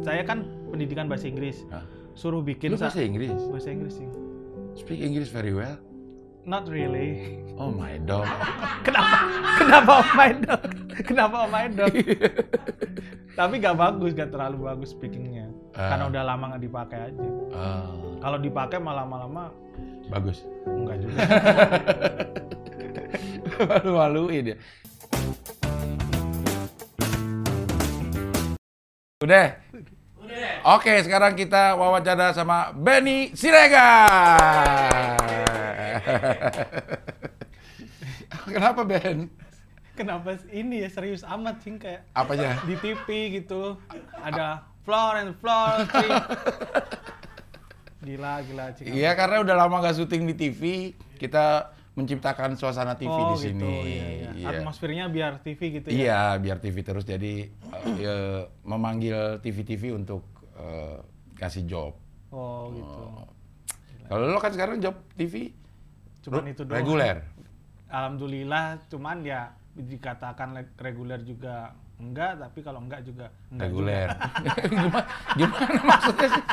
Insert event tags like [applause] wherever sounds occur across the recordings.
saya kan pendidikan bahasa Inggris. Hah? Suruh bikin Lu sa- bahasa Inggris? bahasa Inggris sih. Speak English very well? Not really. Oh my dog. [laughs] Kenapa? Kenapa oh my dog? Kenapa oh my dog? [laughs] Tapi gak bagus, gak terlalu bagus speakingnya. Ah. Karena udah lama nggak dipakai aja. Ah, Kalau dipakai malah lama-lama bagus. enggak juga. [laughs] Malu-maluin ya. Udah. Oke, sekarang kita wawancara sama Benny Siregar. [laughs] Kenapa Ben? Kenapa ini ya serius amat sih kayak Apanya? di TV gitu ada floor and floor three. [laughs] Gila, gila Cing. Iya, karena udah lama gak syuting di TV, kita menciptakan suasana TV oh, di sini. Gitu, iya, iya. Atmosfernya biar TV gitu ya. Iya, biar TV terus jadi ya, memanggil TV-TV untuk eh, kasih job. Oh, gitu. Kalau lo kan sekarang job TV Cuman itu doang. reguler. Alhamdulillah, cuman ya dikatakan le- reguler juga enggak, tapi kalau enggak juga enggak Reguler. juga. [laughs] gimana, gimana maksudnya sih?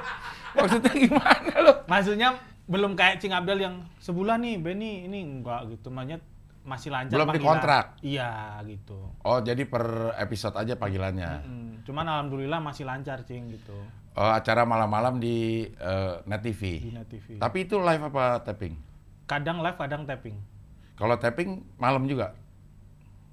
[laughs] maksudnya gimana lo? Maksudnya belum kayak Cing Abdel yang sebulan nih, Benny ini enggak gitu. Makanya masih lancar Belum panggilan. dikontrak? Iya, gitu. Oh, jadi per episode aja panggilannya. Mm, cuman alhamdulillah masih lancar, Cing gitu. Oh, acara malam-malam di eh, Net TV. Di Net TV. Tapi itu live apa tapping? Kadang live, kadang tapping. Kalau tapping malam juga.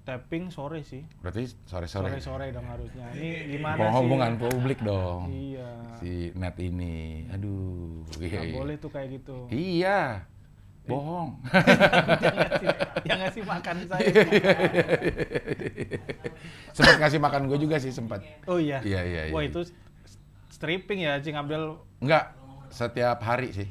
Tapping sore sih. Berarti sore-sore. Sore-sore dong harusnya. Ini gimana Mau sih? hubungan publik dong. Iya. Si net ini. Aduh. Nggak iya, iya. boleh tuh kayak gitu. Iya. Bohong. [laughs] yang ngasih, yang ngasih makan saya. sempat kasih makan gue juga sih sempat. Oh iya. Iya, iya, iya. Wah itu stripping ya, Cing Abdel. Enggak, setiap hari sih.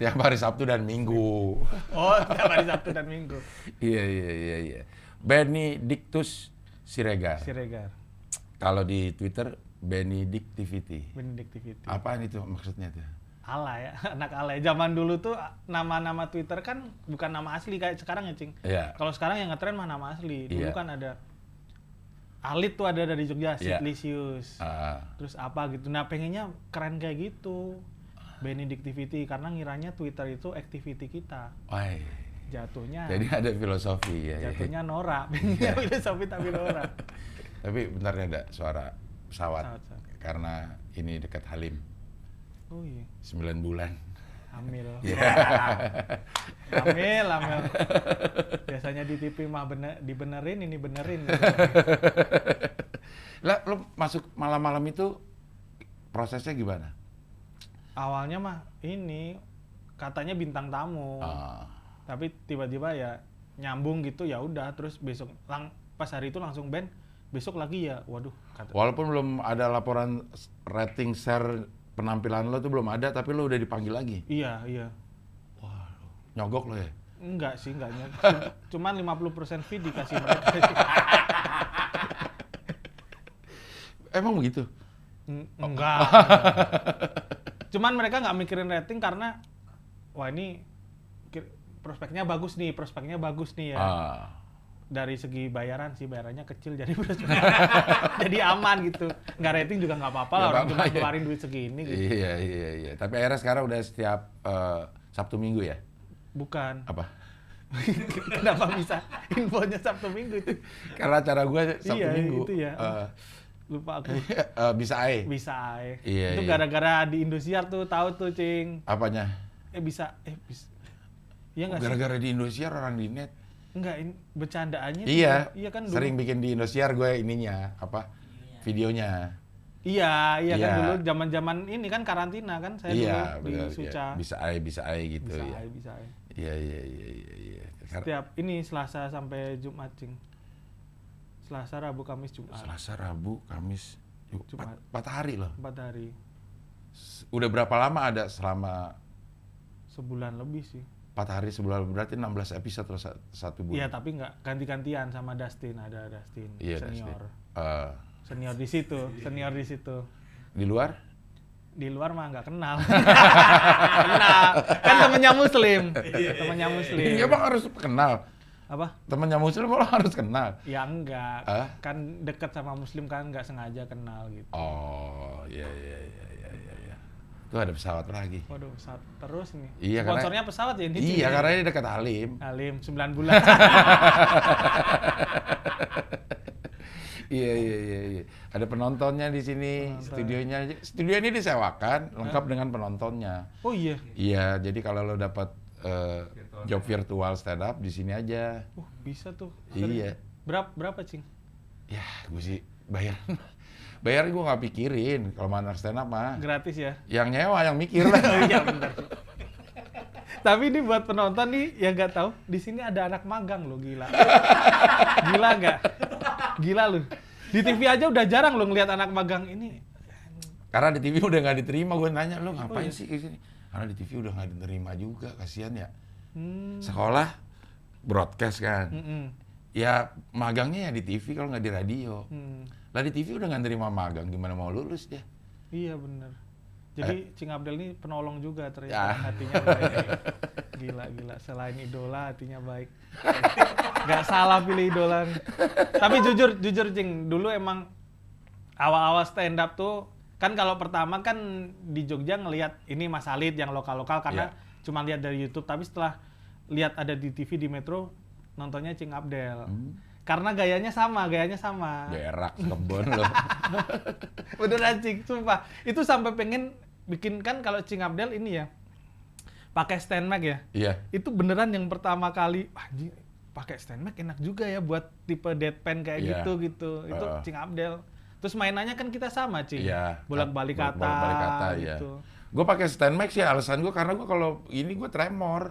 Setiap hari Sabtu dan Minggu. Oh, tiap hari Sabtu dan Minggu. iya, iya, iya, iya. Benedictus Siregar. Siregar, Kalau di Twitter Benedictivity. Benedictivity. Apaan itu maksudnya tuh? Ala ya, [laughs] anak ala ya. Zaman dulu tuh nama-nama Twitter kan bukan nama asli kayak sekarang ya, Cing. Iya. Kalau sekarang yang ngetren mah nama asli. Dulu Iya. kan ada Alit tuh ada dari Jogja, Iya. Sitlisius. Ah, Terus apa gitu. Nah, pengennya keren kayak gitu. Benedictivity karena ngiranya Twitter itu activity kita. wai. Jatuhnya Jadi ada filosofi ya. ya. jatuhnya norak. [laughs] Pengennya [laughs] filosofi tapi norak. Tapi bentar ada suara pesawat. Karena ini dekat Halim. Oh iya, 9 bulan. hamil. [laughs] Iya. hamil, hamil. Biasanya di TV mah bener, dibenerin, ini benerin. gitu. Lah, lo masuk malam-malam itu prosesnya gimana? Awalnya mah ini katanya bintang tamu. Ah, Tapi tiba-tiba ya nyambung gitu ya udah terus besok lang pas hari itu langsung band besok lagi ya waduh kata walaupun belum ada laporan rating share penampilan lo tuh belum ada, tapi lo udah dipanggil lagi. iya iya Nyogok lo ya? enggak sih enggaknya [laughs] cuman 50% fee dikasih [laughs] mereka Emang begitu? Eng- enggak [laughs] cuman mereka nggak mikirin rating karena wah ini prospeknya bagus nih prospeknya bagus nih ya Ah, dari segi bayaran sih bayarannya kecil jadi [laughs] jadi aman gitu nggak rating juga nggak apa-apa lah orang cuma keluarin duit segini gitu iya, iya, iya. Tapi akhirnya sekarang udah setiap eh, Sabtu Minggu ya? bukan Apa? [laughs] kenapa bisa infonya sabtu minggu itu Karena acara gue Sabtu Iya, Minggu. itu ya. Eh, lupa aku [laughs] eh, bisa ae. bisa eh. Iya, itu iya. gara-gara di Indosiar tuh tahu tuh cing Apanya? eh bisa eh bisa iya nggak sih Gara-gara di Indosiar orang di net. enggak ini bercandaannya tuh Iya. ya. iya kan dulu Sering bikin di Indosiar gue ininya apa? Videonya. iya iya kan Iya. dulu zaman-zaman ini kan karantina kan saya iya, dulu di benar. Suca iya. Bisa ae, bisa ae gitu bisa ya. eh, bisa eh. Iya, iya, iya, iya, iya. Setiap ini Selasa sampai Jumat cing Selasa Rabu Kamis Jumat. Selasa, Rabu, Kamis, Jumat. Empat, hari loh. empat hari. Udah berapa lama ada selama? Sebulan lebih sih. Empat hari sebulan berarti 16 episode satu Iya bulan. tapi nggak ganti-gantian sama Dustin. Ada Dustin Iya, senior. Dustin. Eh, senior di situ senior di situ. Di luar? di luar mah nggak kenal. [laughs] Kenal. Kan temennya muslim. Temennya muslim. Iya bang harus kenal. Apa? Temennya muslim lo harus kenal. Ya enggak. Hah? Kan deket sama muslim kan nggak sengaja kenal gitu. Oh, iya iya iya iya iya. iya. Tuh ada pesawat lagi. Waduh, pesawat terus nih. Iya, karena- Sponsornya pesawat ya ini. Iya, karena ini dekat Halim. Alim 9 bulan. [laughs] Iya iya iya iya. Ada penontonnya di sini, Penonton. studionya. Studio ini disewakan lengkap dengan penontonnya. oh iya. Iya, jadi kalau lo dapat eh, job virtual stand up di sini aja. Uh, bisa tuh. Iya. Berapa berapa, Cing? Ya, gue sih bayar. bayar gue nggak pikirin kalau mana stand up mah. Gratis ya. Yang nyewa yang mikir lah. [laughs] Oh iya benar. Tapi ini buat penonton nih yang nggak tahu, di sini ada anak magang loh, gila. Gila nggak? Gila lu. Di TV aja udah jarang lo ngeliat anak magang ini. Karena di TV udah nggak diterima, gue nanya lo ngapain Oh, iya. sih ke sini? Karena di TV udah nggak diterima juga, kasihan ya. Hmm. Sekolah broadcast kan. Mm-mm. Ya magangnya ya di TV kalau nggak di radio. Hmm. Lah di TV udah nggak terima magang, gimana mau lulus dia? Iya bener. Jadi Cing Abdel ini penolong juga ternyata Ya. hatinya baik. [laughs] Gila gila. Selain idola hatinya baik. Gak salah pilih idola. Tapi jujur jujur Cing, dulu emang awal-awal stand up tuh kan kalau pertama kan di Jogja ngelihat ini Mas Alit yang lokal-lokal karena Ya. Cuma lihat dari YouTube tapi setelah lihat ada di TV di Metro nontonnya Cing Abdel. Hmm. Karena gayanya sama, gayanya sama. Berak [laughs] kebon lo. Beneran Cing, sumpah. Itu sampai pengen bikin kan kalau Cing Abdel ini ya pakai stand mic ya. Iya. Itu beneran yang pertama kali anjing pakai stand mic enak juga ya buat tipe deadpan kayak Iya. gitu gitu. Itu Heeh. Cing Abdel. Terus mainannya kan kita sama, Cing. Iya. Bolak-balik kata Bolak-balik kata, iya. gitu. Gue pakai stand mic sih alasan gue karena gue kalau ini gue tremor.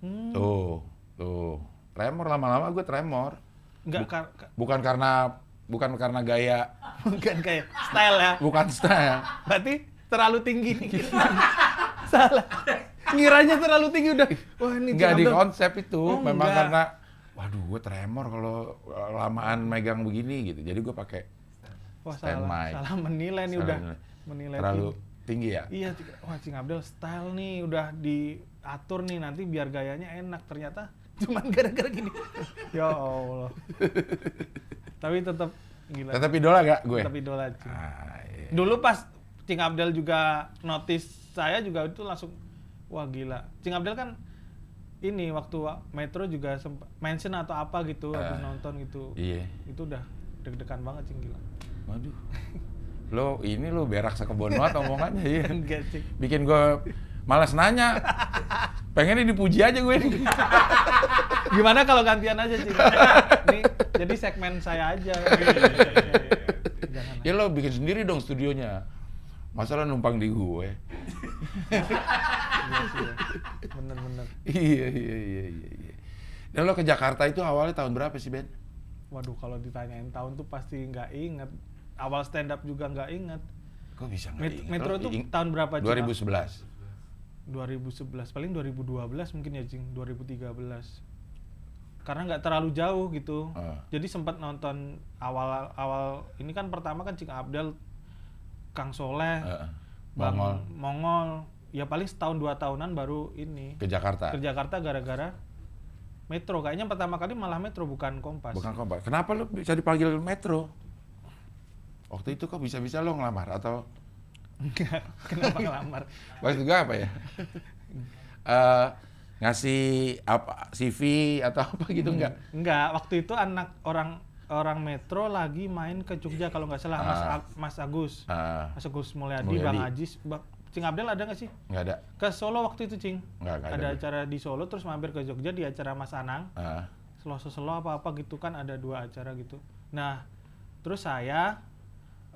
Hmm. Tuh, tuh. Tremor lama-lama gue tremor. Enggak kar- ka- Bukan karena bukan karena gaya, [laughs] bukan kayak style ya. bukan style. Berarti terlalu tinggi nih. [laughs] Salah. Ngiranya terlalu tinggi udah. Wah, ini Enggak di konsep itu, Oh, memang enggak. karena waduh gue tremor kalau lamaan megang begini gitu. Jadi gue pakai Wah Stand salah, mic. salah menilai nih Salah udah menilai. menilai terlalu tinggi. Tinggi ya. Iya, wah Cing Abdel style nih udah diatur nih nanti biar gayanya enak. Ternyata cuman [laughs] gara-gara gini. ya Allah. Tapi tetap gila. Tetap idola gak gue? Tetap idola Cing. Ah, iya. Dulu pas Cing Abdel juga notice saya juga itu langsung wah gila. Cing Abdel kan ini waktu Metro juga sempat mention atau apa gitu habis Ah. nonton gitu. Iya. Itu udah deg-degan banget Cing gila. Waduh. [laughs] Lo ini lo berak sekebon banget omongannya ya. Cing. Bikin gue malas nanya. Pengennya dipuji aja gue ini. Gimana kalau gantian aja sih? Jadi segmen saya aja. Jangan. Ya lo bikin sendiri dong studionya. Masa lo numpang di gue? Iya sih ya. Bener-bener. iya, iya, iya, iya. iya. Dan lo ke Jakarta itu awalnya tahun berapa sih, Ben? Waduh, kalau ditanyain tahun tuh pasti nggak inget. Awal stand up juga nggak inget. Kok bisa nggak Met- ingat? Metro tuh ing- tahun berapa? Cing? 2011. 2011, paling 2012 mungkin ya, Cing. 2013. Karena nggak terlalu jauh gitu. Ah. Jadi sempat nonton awal-awal ini kan pertama kan Cing Abdel, Kang Soleh, Heeh. Bang Mongol Mongol. Ya paling setahun dua tahunan baru ini ke Jakarta. ke Jakarta gara-gara Metro. Kayaknya pertama kali malah Metro bukan Kompas. Bukan kompak. Kenapa lo bisa dipanggil Metro? Waktu itu kok bisa-bisa lo ngelamar atau Enggak, [laughs] kenapa ngelamar? Maksud gue apa ya? Eh, ngasih apa CV atau apa gitu enggak? Enggak, waktu itu anak orang orang Metro lagi main ke Jogja kalau nggak salah Mas Ah. Ag- Mas Agus. Ah, Mas Agus Mulyadi, Mulyadi. Bang Ajis, Bang Cing Abdel ada nggak sih? nggak ada. Ke Solo waktu itu, Cing. Nggak, nggak ada ada. acara di Solo terus mampir ke Jogja di acara Mas Anang. Ah, Selo-selo apa-apa gitu kan ada dua acara gitu. Nah, terus saya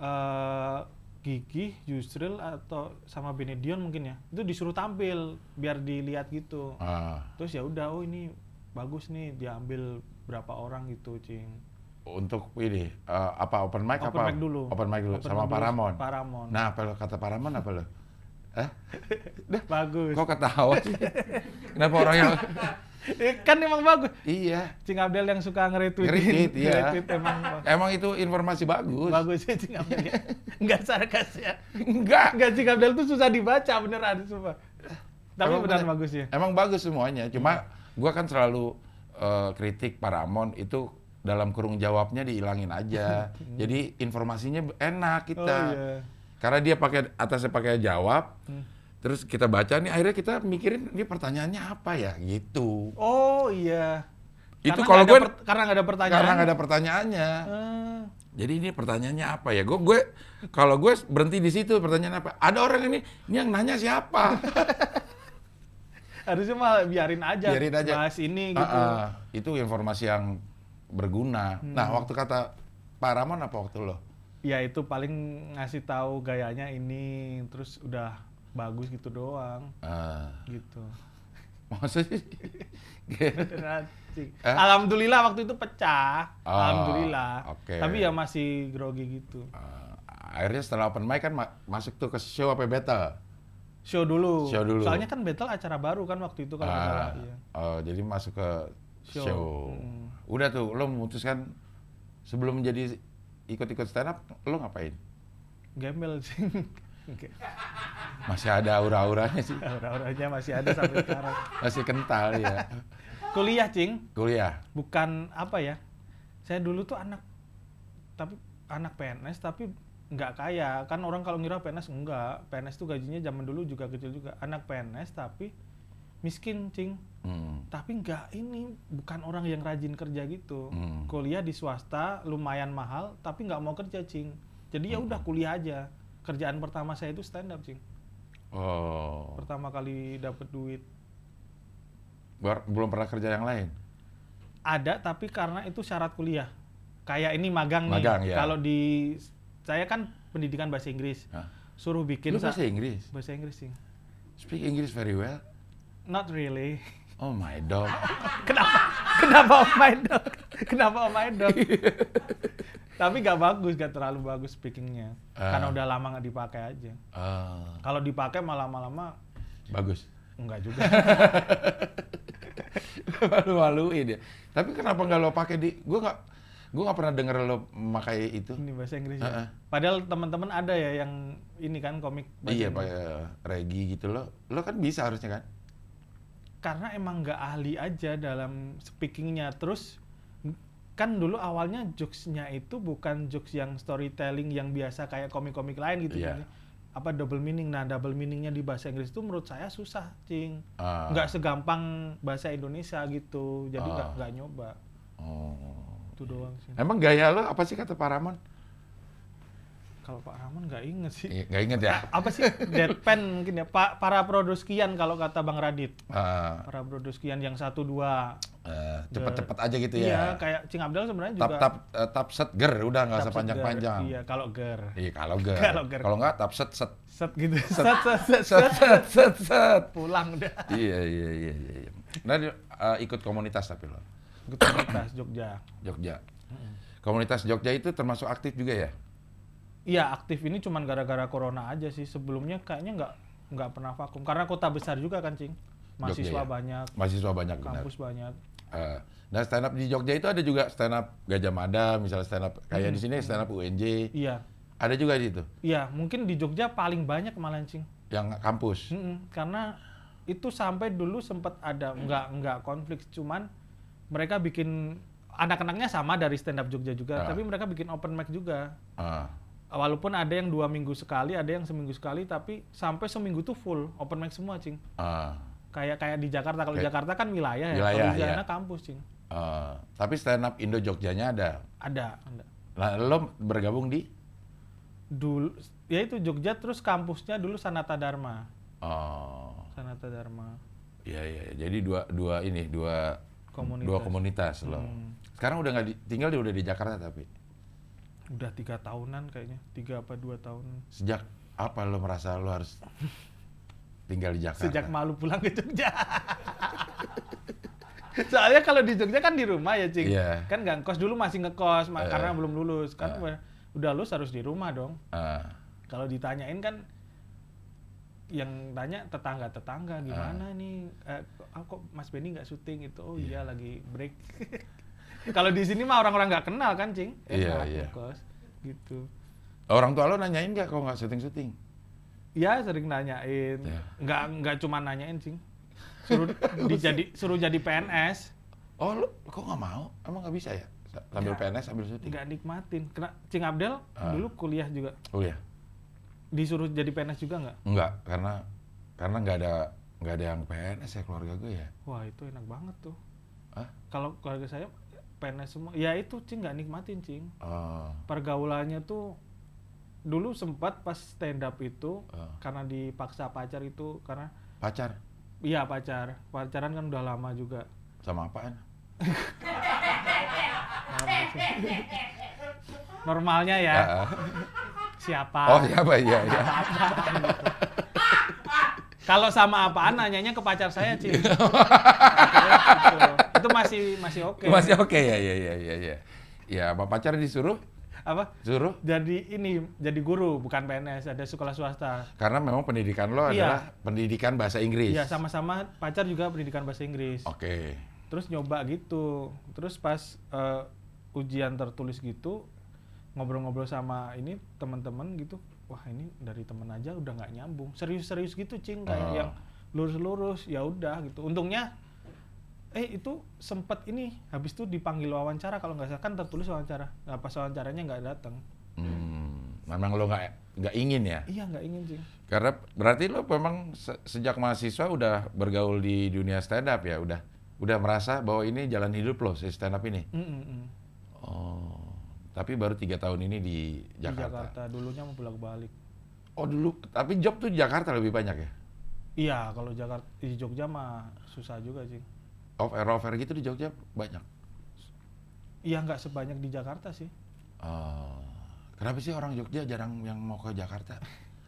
eh Gigi, Yusril atau sama Benedion mungkin ya. Itu disuruh tampil biar dilihat gitu. ah. Terus ya udah oh ini bagus nih diambil berapa orang gitu, Cing. Untuk ini eh, apa open mic Open apa? mic dulu. Open mic dulu Open sama Paramon. Paramon. Nah, apa lo kata Paramon apa lo? Hah? bagus. Kok ketawa sih? Kenapa orang yang Eh, kan emang bagus. Iya. Cing Abdel yang suka nge-retweet. Nge-retweet, iya. Nge-retweet emang. Emang itu informasi bagus. Bagus ya Cing Abdel ya. Enggak sarkas ya. Enggak. Enggak Cing Abdel tuh susah dibaca beneran sumpah. Tapi Emang beneran bener- bagus ya. Emang bagus semuanya. Cuma gua kan selalu eh, kritik Paramount itu dalam kurung jawabnya dihilangin aja. [laughs] Jadi informasinya enak kita. Oh iya. Karena dia pakai atasnya pakai jawab. Hmm. Terus kita baca nih akhirnya kita mikirin ini pertanyaannya apa ya gitu. Oh iya. Itu Karena kalau gue- per- karena nggak ada pertanyaan. Karena nggak ada pertanyaannya. Eh, Jadi ini pertanyaannya apa ya? Gue gue kalau gue berhenti di situ pertanyaan apa? Ada orang ini ini yang nanya siapa? [laughs] harusnya malah biarin aja. Biarin aja. Bahas ini gitu. Ah, ah. itu informasi yang berguna. Hmm. Nah, waktu kata Pak Ramon apa waktu lo? Ya itu paling ngasih tahu gayanya ini terus udah bagus gitu doang Ah, gitu. [laughs] maksudnya. Eh? Alhamdulillah waktu itu pecah. Oh, Alhamdulillah. oke. Tapi ya masih grogi gitu. Ah, akhirnya setelah open mic kan ma- masuk tuh ke show apa battle? Show dulu. Show dulu. Soalnya kan battle acara baru kan waktu itu kalau nggak salah. Ah, Iya. oh, jadi masuk ke Show. show. Mm. Udah tuh, lo memutuskan sebelum menjadi ikut-ikut stand up, lo ngapain? Gembel sih. [laughs] Oke. Masih ada aura-auranya sih, Aura-auranya masih ada sampai sekarang. [laughs] masih kental ya. Kuliah, Cing. Kuliah. Bukan apa ya? Saya dulu tuh anak tapi anak PNS tapi nggak kaya. Kan orang kalau ngira PNS enggak. PNS tuh gajinya zaman dulu juga kecil juga. Anak PNS tapi miskin, Cing. Hmm. Tapi nggak ini bukan orang yang rajin kerja gitu. Hmm. Kuliah di swasta lumayan mahal tapi nggak mau kerja, Cing. Jadi ya Hmm. udah kuliah aja. Kerjaan pertama saya itu stand up, Cing. Oh, Pertama kali dapet duit. Bar- belum pernah kerja yang lain? Ada tapi karena itu syarat kuliah. Kayak ini magang, Magang, nih. ya. Kalau di saya kan pendidikan bahasa Inggris. Hah? Suruh bikin Lu sa- bahasa Inggris? bahasa Inggris, Cing. Speak English very well? Not really. Oh my dog. [laughs] Kenapa? Kenapa oh my dog? [laughs] Kenapa oh my dog? Tapi gak bagus, gak terlalu bagus speakingnya. Ah. Karena udah lama nggak dipakai aja. Ah, Kalau dipakai malah lama-lama bagus. enggak juga. [laughs] Malu-maluin ya. Tapi kenapa nggak lo pakai di? Gue nggak, gue nggak pernah denger lo memakai itu. ini bahasa Inggris Ah, ah. ya. Padahal teman-teman ada ya yang ini kan komik Iya, pakai regi gitu lo. Lo kan bisa harusnya kan? Karena emang nggak ahli aja dalam speakingnya. Terus kan dulu awalnya jokesnya itu bukan jokes yang storytelling yang biasa kayak komik-komik lain gitu. Iya. Jadi, apa double meaning? Nah double meaningnya di bahasa Inggris itu menurut saya susah, cing. Ah. nggak segampang bahasa Indonesia gitu jadi nggak Ah. nggak nyoba Oh. itu doang sih Emang gaya lo apa sih kata Pak Ramon? Kalau Pak Rahman nggak inget sih Iya, Nggak inget ya? apa sih deadpan mungkin ya pak para produskian kalau kata Bang Radit Ah, para produskian yang satu dua eh, cepet-cepet aja gitu iya ya. kayak Cing Abdal sebenarnya Tap juga tap eh, tap set ger udah nggak usah tap panjang-panjang. iya kalau ger Iya kalau ger. Kalau ger. Kalau nggak tap set set set gitu set set set, set set. set set set. pulang udah iya iya iya iya. iya. Nah eh, ikut komunitas tapi lo ikut komunitas Jogja Jogja. Komunitas Jogja itu termasuk aktif juga ya? Iya aktif ini cuman gara-gara corona aja sih sebelumnya kayaknya nggak nggak pernah vakum karena kota besar juga kan cing mahasiswa ya? banyak Mahasiswa banyak benar. kampus banyak Eh, nah stand up di Jogja itu ada juga stand up Gajah Mada, misalnya stand up kayak di sini stand up UNJ. iya Ada juga di situ Iya, mungkin di Jogja paling banyak malah cing. yang kampus. Mm-mm, karena itu sampai dulu sempat ada nggak nggak konflik, cuman mereka bikin anak-anaknya sama dari stand up Jogja juga, Ah. tapi mereka bikin open mic juga. Ah, Walaupun ada yang dua minggu sekali, ada yang seminggu sekali, tapi sampai seminggu tuh full open mic semua, cing. ah, Kayak kayak di Jakarta, kalau Kayak- Jakarta kan wilayah ya, Wilayah, kalau di iya. sana kampus, cing. ah. tapi stand up Indo Jogjanya ada. Ada, ada. Nah, lo bergabung di? Dulu, ya itu Jogja terus kampusnya dulu Sanata Dharma, Oh, Sanata Dharma. iya iya. Jadi dua dua ini dua Komunitas. dua komunitas lo. Hmm. Sekarang udah nggak di- tinggal di udah di Jakarta tapi Udah tiga tahunan kayaknya, tiga apa dua tahun. sejak apa lo merasa lo harus tinggal di Jakarta? Sejak malu pulang ke Jogja. [laughs] Soalnya kalau di Jogja kan di rumah ya, Cing. Iya. Kan nggak ngekos dulu masih ngekos Eh. karena belum lulus. Kan Eh. udah- lulus harus di rumah dong. Ah, Kalau ditanyain kan yang tanya tetangga-tetangga gimana nih eh, kok- ah, Mas Benny nggak syuting itu oh iya lagi break [laughs] kalau di sini mah orang-orang nggak kenal kan cing Iya, Enak, iya. ngekos gitu orang tua lo nanyain nggak kalau nggak syuting syuting? Ya sering nanyain, Ya. nggak nggak cuma nanyain sih, suruh [laughs] dijadi suruh jadi PNS, Oh, lu kok nggak mau? Emang nggak bisa ya? Sa- Sambil Nggak. PNS, sambil syuting? nggak nikmatin. Kena Cing Abdel Ah. dulu kuliah juga Oh ya? disuruh jadi PNS juga nggak? Enggak, karena karena nggak ada nggak ada yang PNS ya keluarga gue ya. Wah itu enak banget tuh. Kalau keluarga saya PNS semua, ya itu Cing nggak nikmatin Cing. Oh, Pergaulannya tuh dulu sempat pas stand up itu oh. karena dipaksa pacar itu karena pacar iya pacar pacaran kan udah lama juga sama apaan? [laughs] normalnya ya ah. siapa Oh siapa? Iya, iya. kalau sama apaan nanyanya ke pacar saya Cing gitu. [laughs] masih masih oke Masih oke ya, ya, ya, ya, ya. Ya, apa pacar disuruh? apa Suruh? jadi ini jadi guru bukan PNS ada sekolah swasta Karena memang pendidikan lo Iya. adalah pendidikan bahasa Inggris. Iya sama-sama pacar juga pendidikan bahasa Inggris Oke. terus nyoba gitu terus pas eh, ujian tertulis gitu ngobrol-ngobrol sama ini teman-teman gitu wah ini dari temen aja udah nggak nyambung serius-serius gitu cing kayak Oh. yang lurus-lurus ya udah gitu untungnya eh itu sempet ini habis itu dipanggil wawancara kalau nggak salah kan tertulis wawancara nah pas wawancaranya nggak datang Hmm, memang lo nggak nggak ingin ya? iya nggak ingin cing Karena berarti lo memang se- sejak mahasiswa udah bergaul di dunia stand up ya, udah udah merasa bahwa ini jalan hidup lo si stand up ini. Mm, mm, mm. Oh, tapi baru tiga tahun ini di di Jakarta. Jakarta dulunya mau bolak balik Oh dulu, tapi job tuh di Jakarta lebih banyak ya? iya kalau Jakarta di Jogja mah susah juga cing Off air off air gitu di Jogja banyak. iya nggak sebanyak di Jakarta sih Oh, kenapa sih orang Jogja jarang yang mau ke Jakarta?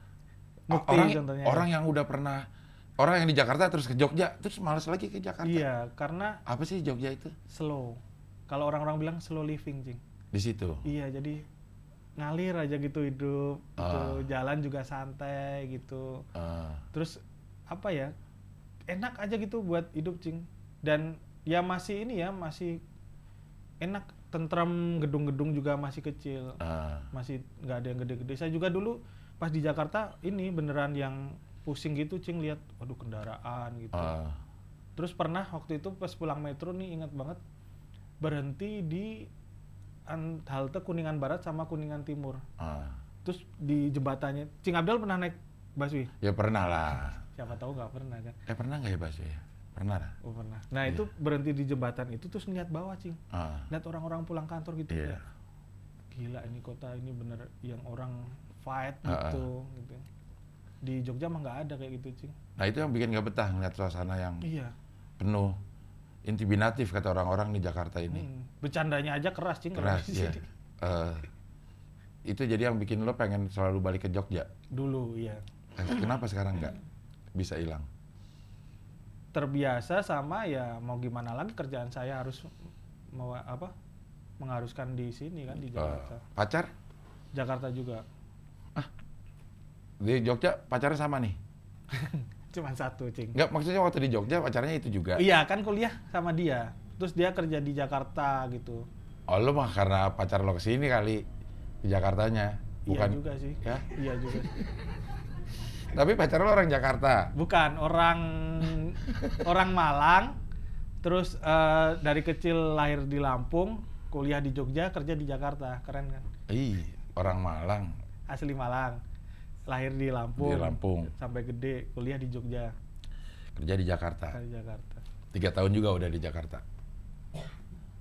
[laughs] Mukti orang, contohnya. orang yang udah pernah, orang yang di Jakarta terus ke Jogja, terus males lagi ke Jakarta. Iya, karena Apa sih Jogja itu? slow. Kalau orang-orang bilang slow living, Cing. Di situ. Iya, jadi ngalir aja gitu hidup, gitu. Ah. jalan juga santai gitu. Eh, Terus apa ya? Enak aja gitu buat hidup, Cing. Dan ya masih ini ya, masih enak tentram gedung-gedung juga masih kecil. eh, Masih nggak ada yang gede-gede. Saya juga dulu pas di Jakarta ini beneran yang pusing gitu, Cing, lihat waduh kendaraan gitu. eh. Terus pernah waktu itu pas pulang metro nih ingat banget berhenti di halte Kuningan Barat sama Kuningan Timur. eh. Terus di jembatannya, Cing Abdul pernah naik busway? Ya pernah lah. Siapa tahu nggak pernah kan? Eh pernah nggak ya Bas ya? Pernah. Oh pernah. Nah Iya. itu berhenti di jembatan itu terus ngeliat bawah Cing. Ah, Lihat orang-orang pulang kantor gitu. Iya. ya. Gila ini kota ini bener yang orang fight Ah, ah. gitu. gitu. Di Jogja mah nggak ada kayak gitu Cing. Nah itu yang bikin nggak betah ngeliat suasana yang Iya. penuh intimidatif kata orang-orang di Jakarta ini. Hmm. Bercandanya aja keras Cing. Keras ya. sini. Eh, itu jadi yang bikin lo pengen selalu balik ke Jogja. Dulu iya. Eh, kenapa sekarang nggak bisa hilang? Terbiasa sama ya mau gimana lagi kerjaan saya harus mau apa mengharuskan di sini kan di Eh, Jakarta. pacar Jakarta juga. di Jogja pacarnya sama nih? [laughs] Cuman satu, Cing. Nggak maksudnya waktu di Jogja pacarnya itu juga? Iya, kan kuliah sama dia. Terus dia kerja di Jakarta gitu. Oh lo mah karena pacar lo ke sini kali di Jakartanya, bukan? Iya juga sih. Ya? Iya juga. [laughs] sih. Tapi pacar lo orang Jakarta. Bukan orang [laughs] orang Malang. Terus eh, dari kecil lahir di Lampung, kuliah di Jogja, kerja di Jakarta. Keren kan? Ih, orang Malang. Asli Malang. Lahir di Lampung. Di Lampung. Sampai gede kuliah di Jogja, Kerja di Jakarta. di Jakarta. Tiga tahun juga udah di Jakarta.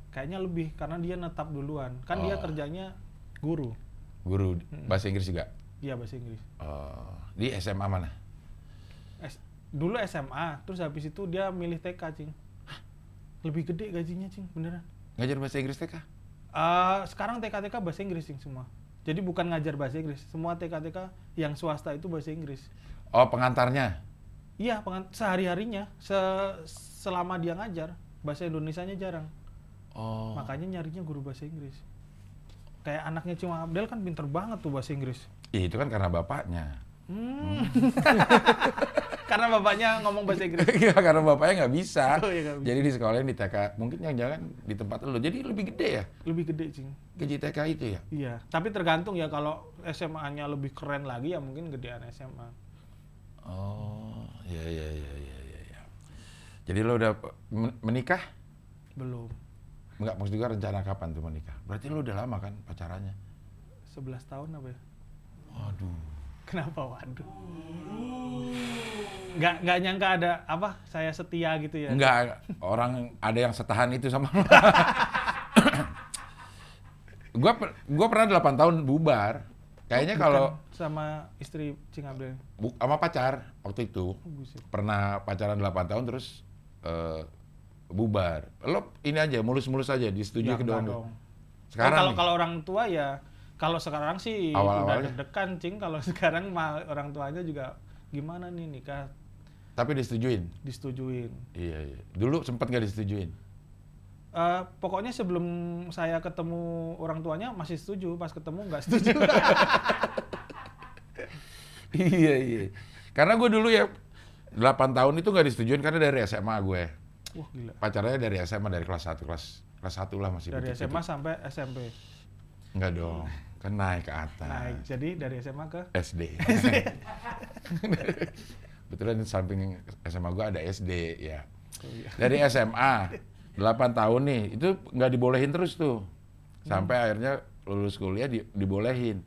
Kayaknya lebih karena dia netap duluan. Kan dia Oh. kerjanya guru. Guru bahasa Inggris juga. Iya bahasa Inggris. Oh, di SMA mana? Dulu SMA, terus habis itu dia milih TK, Cing. Lebih gede gajinya, Cing, beneran. Ngajar bahasa Inggris TK? Eh, sekarang TK-TK bahasa Inggris, Cing, semua. Jadi bukan ngajar bahasa Inggris, semua TK-TK yang swasta itu bahasa Inggris. Oh, pengantarnya. Iya, pengan- sehari-harinya, se- selama dia ngajar, bahasa Indonesianya jarang. Oh. Makanya nyarinya guru bahasa Inggris. Kayak anaknya Cuma Abdel kan pinter banget tuh bahasa Inggris. Ih, itu kan karena bapaknya. Hmm. [laughs] Karena bapaknya ngomong bahasa Inggris. [laughs] Iya, karena bapaknya nggak bisa. Oh, iya, bisa. Jadi di sekolahnya di TK, mungkin yang jangan di tempat lo. Jadi lebih gede ya Lebih gede, Cing. gaji TK itu ya? Iya, tapi tergantung ya kalau SMA-nya lebih keren lagi ya mungkin gedean SMA. Oh, iya iya iya iya iya. iya. Jadi lo udah men- menikah? Belum. Enggak, maksud juga rencana kapan tuh menikah? Berarti lu udah lama kan pacarannya? 11 tahun apa ya? Waduh. Kenapa waduh? Nggak, nggak nyangka ada apa saya setia gitu ya? Enggak, orang ada yang setahan itu sama [laughs] gua per- gua pernah 8 tahun bubar. Kayaknya Oh, kalau sama istri Cing Abdel. bu- sama pacar waktu itu Oh, buset. pernah pacaran 8 tahun terus eh, bubar. Lo ini aja mulus-mulus aja disetujui Ya, kedua. Sekarang Oh, kalau kalau orang tua ya kalau sekarang sih udah Awal-awalnya. deg-degan cing kalau [laughs] sekarang mah orang tuanya juga gimana nih nikah tapi disetujuin. disetujuin. Iya, iya. Dulu sempat nggak disetujuin. Eh, pokoknya sebelum saya ketemu orang tuanya masih setuju, pas ketemu nggak setuju. [laughs] iya, iya. Karena gue dulu ya 8 tahun itu nggak disetujuin karena dari SMA gue. Wah gila. Pacarnya dari SMA dari kelas 1 kelas kelas 1 lah masih Dari. SMA sampai SMP. Enggak dong. Kan naik ke atas. Naik. Jadi dari SMA ke SD. [laughs] Betulan di samping SMA gua ada SD ya. Oh, iya. Dari SMA 8 [laughs] tahun nih, itu nggak dibolehin terus tuh. Sampai akhirnya lulus kuliah di- dibolehin.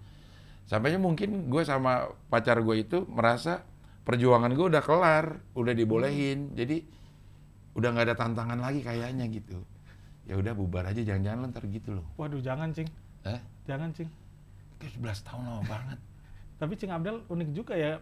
Sampainya mungkin gue sama pacar gue itu merasa perjuangan gue udah kelar, udah dibolehin. Jadi udah nggak ada tantangan lagi kayaknya gitu. Ya udah bubar aja jangan-jangan ntar gitu loh. Waduh jangan cing, Eh? jangan cing. Kayak 11 tahun lama banget. Tapi Cing Abdel unik juga ya.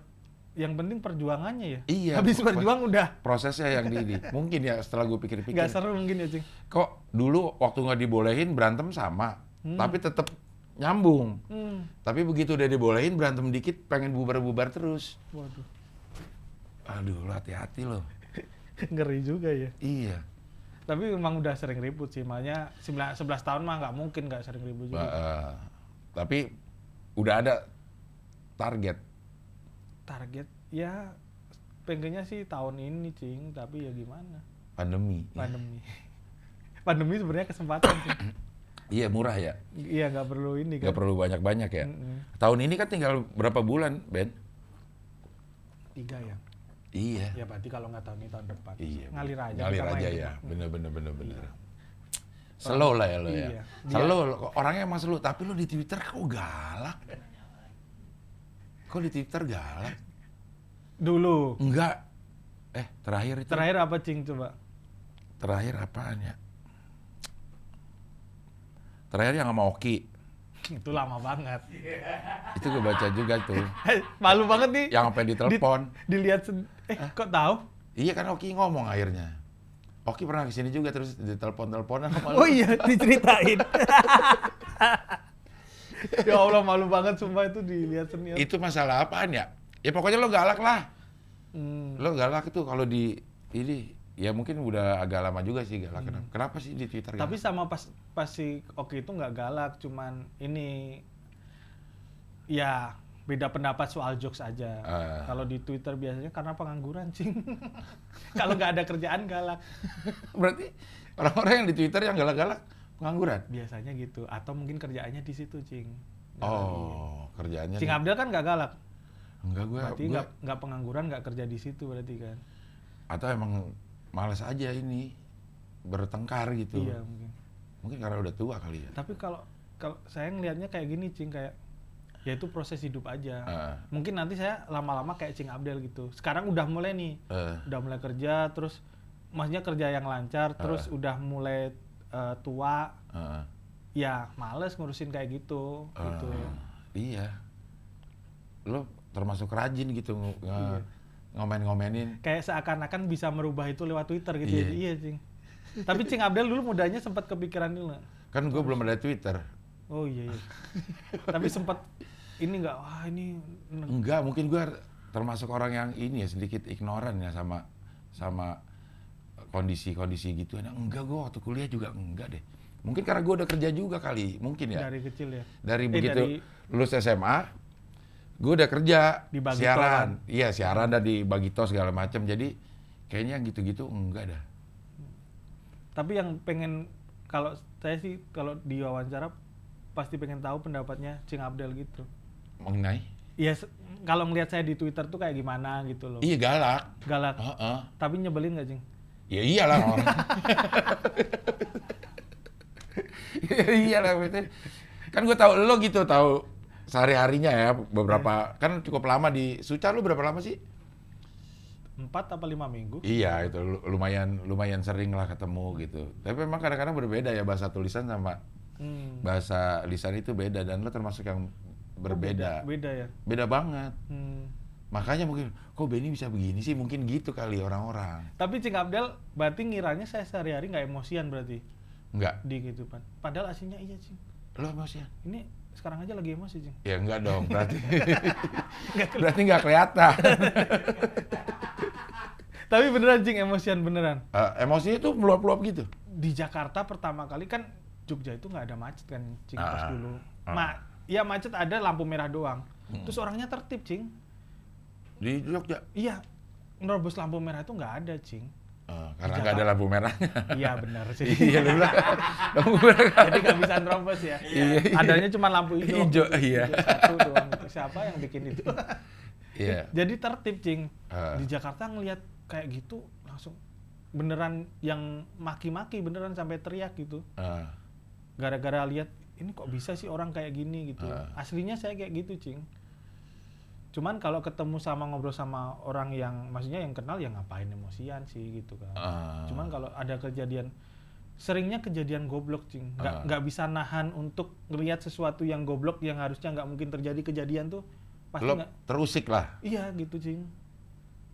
Yang penting perjuangannya ya. Iya, Habis berjuang udah prosesnya yang di, di- [laughs] mungkin ya setelah gue pikir-pikir nggak seru mungkin ya Cing. kok dulu waktu nggak dibolehin berantem sama Hmm. tapi tetap nyambung Hmm. tapi begitu udah dibolehin berantem dikit pengen bubar-bubar terus Waduh. aduh lo hati-hati lo [laughs] Ngeri juga ya. iya Tapi memang udah sering ribut sih. Makanya 9 11 tahun mah nggak mungkin nggak sering ribut Ba- juga. eh, tapi udah ada target Target ya pengennya sih tahun ini cing, tapi ya gimana? pandemi Pandemi. [laughs] Pandemi sebenarnya kesempatan sih. [coughs] iya murah ya Iya nggak perlu ini kan. nggak perlu banyak-banyak ya Mm-mm. tahun ini kan tinggal berapa bulan Ben Tiga ya. iya Ya berarti kalau nggak tahun ini tahun depan. Iya. Ngalir aja. Ngalir aja main. ya. Bener bener bener bener. Iya. Slow lah ya lo ya. Iya. Slow. lo- Orangnya emang slow. Tapi lo di Twitter kok galak? Kok di Twitter galak? Dulu. Enggak. Eh terakhir itu. Terakhir apa cing coba? Terakhir apaan ya? Terakhir yang sama Oki. Itu lama banget. Itu gue baca juga tuh. Malu banget nih. Yang sampai ditelepon. Dilihat sen- eh kok tahu? Iya kan Oki ngomong akhirnya. Oki pernah ke sini juga terus ditelepon-teleponan sama Oh lu. iya, diceritain. [laughs] ya Allah malu banget sumpah itu dilihat senior. Itu masalah apaan ya? Ya pokoknya lo galak lah. Hmm. Lo galak itu kalau di ini ya mungkin udah agak lama juga sih galak. Kenapa? Kenapa sih di Twitter Tapi galak? sama pas pas si Oki itu nggak galak, cuman ini ya beda pendapat soal jokes aja. Ah. Kalau di Twitter biasanya karena pengangguran, cing. [laughs] Kalau nggak ada kerjaan galak. Berarti orang-orang yang di Twitter yang galak-galak pengangguran. Biasanya gitu. Atau mungkin kerjaannya di situ, cing. Oh, kerjaannya. Cing di- Abdel kan nggak galak. Enggak gue. Berarti nggak nggak pengangguran, nggak kerja di situ berarti kan. atau emang malas aja ini bertengkar gitu. Iya mungkin. Mungkin karena udah tua kali ya. Tapi kalau kalau saya ngelihatnya kayak gini, Cing, kayak ya itu proses hidup aja. Ah, Mungkin nanti saya lama-lama kayak Cing Abdel gitu. Sekarang udah mulai nih, eh, udah mulai kerja, terus maksudnya kerja yang lancar, terus Ah. udah mulai eh, tua, eh, ya males ngurusin kayak gitu, eh, gitu. Iya. Lo termasuk rajin gitu nge- Iya. ngomen-ngomenin. Kayak seakan-akan bisa merubah itu lewat Twitter gitu. Iya. ya. Iya, Cing. Tapi Cing Abdel dulu mudanya sempat kepikiran dulu. Kan gue belum ada Twitter. Oh iya, iya. Tapi sempat ini nggak, wah ini Enggak, mungkin gue termasuk orang yang ini ya sedikit ignoran ya sama sama kondisi-kondisi gitu. Nah, enggak, gue waktu kuliah juga enggak deh. Mungkin karena gue udah kerja juga kali, mungkin ya. dari kecil ya. Dari Eh, begitu dari- lulus SMA, gue udah kerja Di Bagito siaran, iya siaran dan di Bagito segala macam. Jadi kayaknya gitu-gitu enggak dah. Tapi yang pengen kalau saya sih kalau diwawancara pasti pengen tahu pendapatnya Cing Abdel gitu. Mengenai? Iya, kalau ngelihat saya di Twitter tuh kayak gimana gitu loh. Iya galak. Galak. Heeh. Tapi nyebelin nggak, Cing? Ya iyalah orang. [laughs] ya iyalah maksudnya. Kan gue tahu lo gitu tahu sehari-harinya ya beberapa kan cukup lama di Suca lu berapa lama sih? Empat apa lima minggu? Iya itu lu- lumayan lumayan sering lah ketemu gitu. Tapi memang kadang-kadang berbeda ya bahasa tulisan sama Hmm. bahasa lisan itu beda dan lo termasuk yang berbeda. Beda ya. Beda banget. Hmm. Makanya mungkin kok Benny bisa begini sih? Mungkin gitu kali orang-orang. Tapi Cing Abdel berarti ngiranya saya sehari-hari nggak emosian berarti Enggak. di kehidupan. Padahal aslinya iya Cing. Lo emosi ya? Ini sekarang aja lagi emosi Cing. Ya enggak dong, berarti [laughs] berarti enggak kelihatan. [laughs] Tapi beneran Cing emosian beneran. Eh, emosinya tuh meluap-luap gitu. Di Jakarta pertama kali kan Jogja itu nggak ada macet kan Cing pas Ah, dulu. ah. Ma, ya macet ada lampu merah doang. Terus orangnya tertib Cing. Di Jogja. Iya. Nerobos lampu merah itu nggak ada Cing. Eh, karena nggak ada lampu merahnya. Iya benar sih. [laughs] iya, bilang lampu merah. Jadi nggak bisa nerobos ya. Iya, iya. Adanya cuma lampu hijau. Hijau, iya. Hijau Satu doang. Siapa yang bikin itu? [laughs] Iya. Jadi tertib, Cing. Ah. Di Jakarta ngelihat kayak gitu langsung beneran yang maki-maki beneran sampai teriak gitu. Eh, Gara-gara lihat ini kok bisa sih orang kayak gini gitu. Ah. Aslinya saya kayak gitu, Cing. Cuman kalau ketemu sama ngobrol sama orang yang maksudnya yang kenal ya ngapain emosian sih gitu kan. Ah. Cuman kalau ada kejadian seringnya kejadian goblok cing nggak Ah. nggak bisa nahan untuk ngelihat sesuatu yang goblok yang harusnya nggak mungkin terjadi kejadian tuh pasti lo nggak terusik lah. iya gitu cing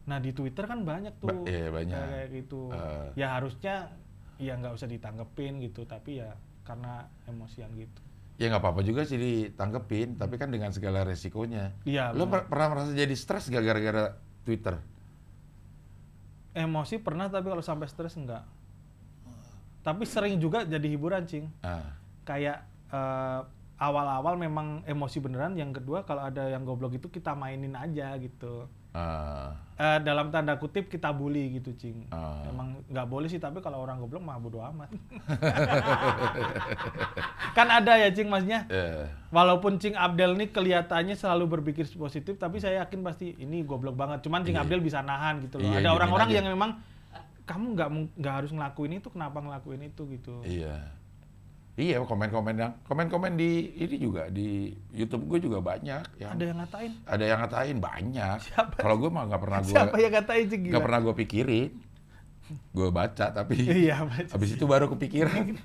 nah di twitter kan banyak tuh Ba- iya, banyak. kayak gitu Ah. ya harusnya ya nggak usah ditanggepin gitu tapi ya karena emosian gitu Ya nggak apa-apa juga sih ditangkepin, tapi kan dengan segala resikonya. iya Lo per- pernah merasa jadi stres gak gara-gara Twitter? emosi pernah tapi kalau sampai stres enggak tapi sering juga jadi hiburan cing Ah. kayak eh, awal-awal memang emosi beneran yang kedua kalau ada yang goblok itu kita mainin aja gitu Eh, dalam tanda kutip kita bully gitu cing Ah. emang nggak boleh sih tapi kalau orang goblok mah bodo amat [laughs] kan ada ya cing maksudnya Eh, walaupun cing Abdel nih kelihatannya selalu berpikir positif tapi saya yakin pasti ini goblok banget cuman cing Iya. Abdel bisa nahan gitu loh Iya, ada diemin orang-orang aja. yang memang kamu nggak nggak harus ngelakuin itu kenapa ngelakuin itu gitu Iya. Iya, komen-komen yang komen-komen di ini juga di YouTube gue juga banyak yang ada yang ngatain ada yang ngatain banyak. Siapa? Kalau gue mah nggak pernah gue siapa yang ngatain cing nggak pernah gue pikirin. Gue baca tapi iya baca. habis itu baru kepikiran. [laughs]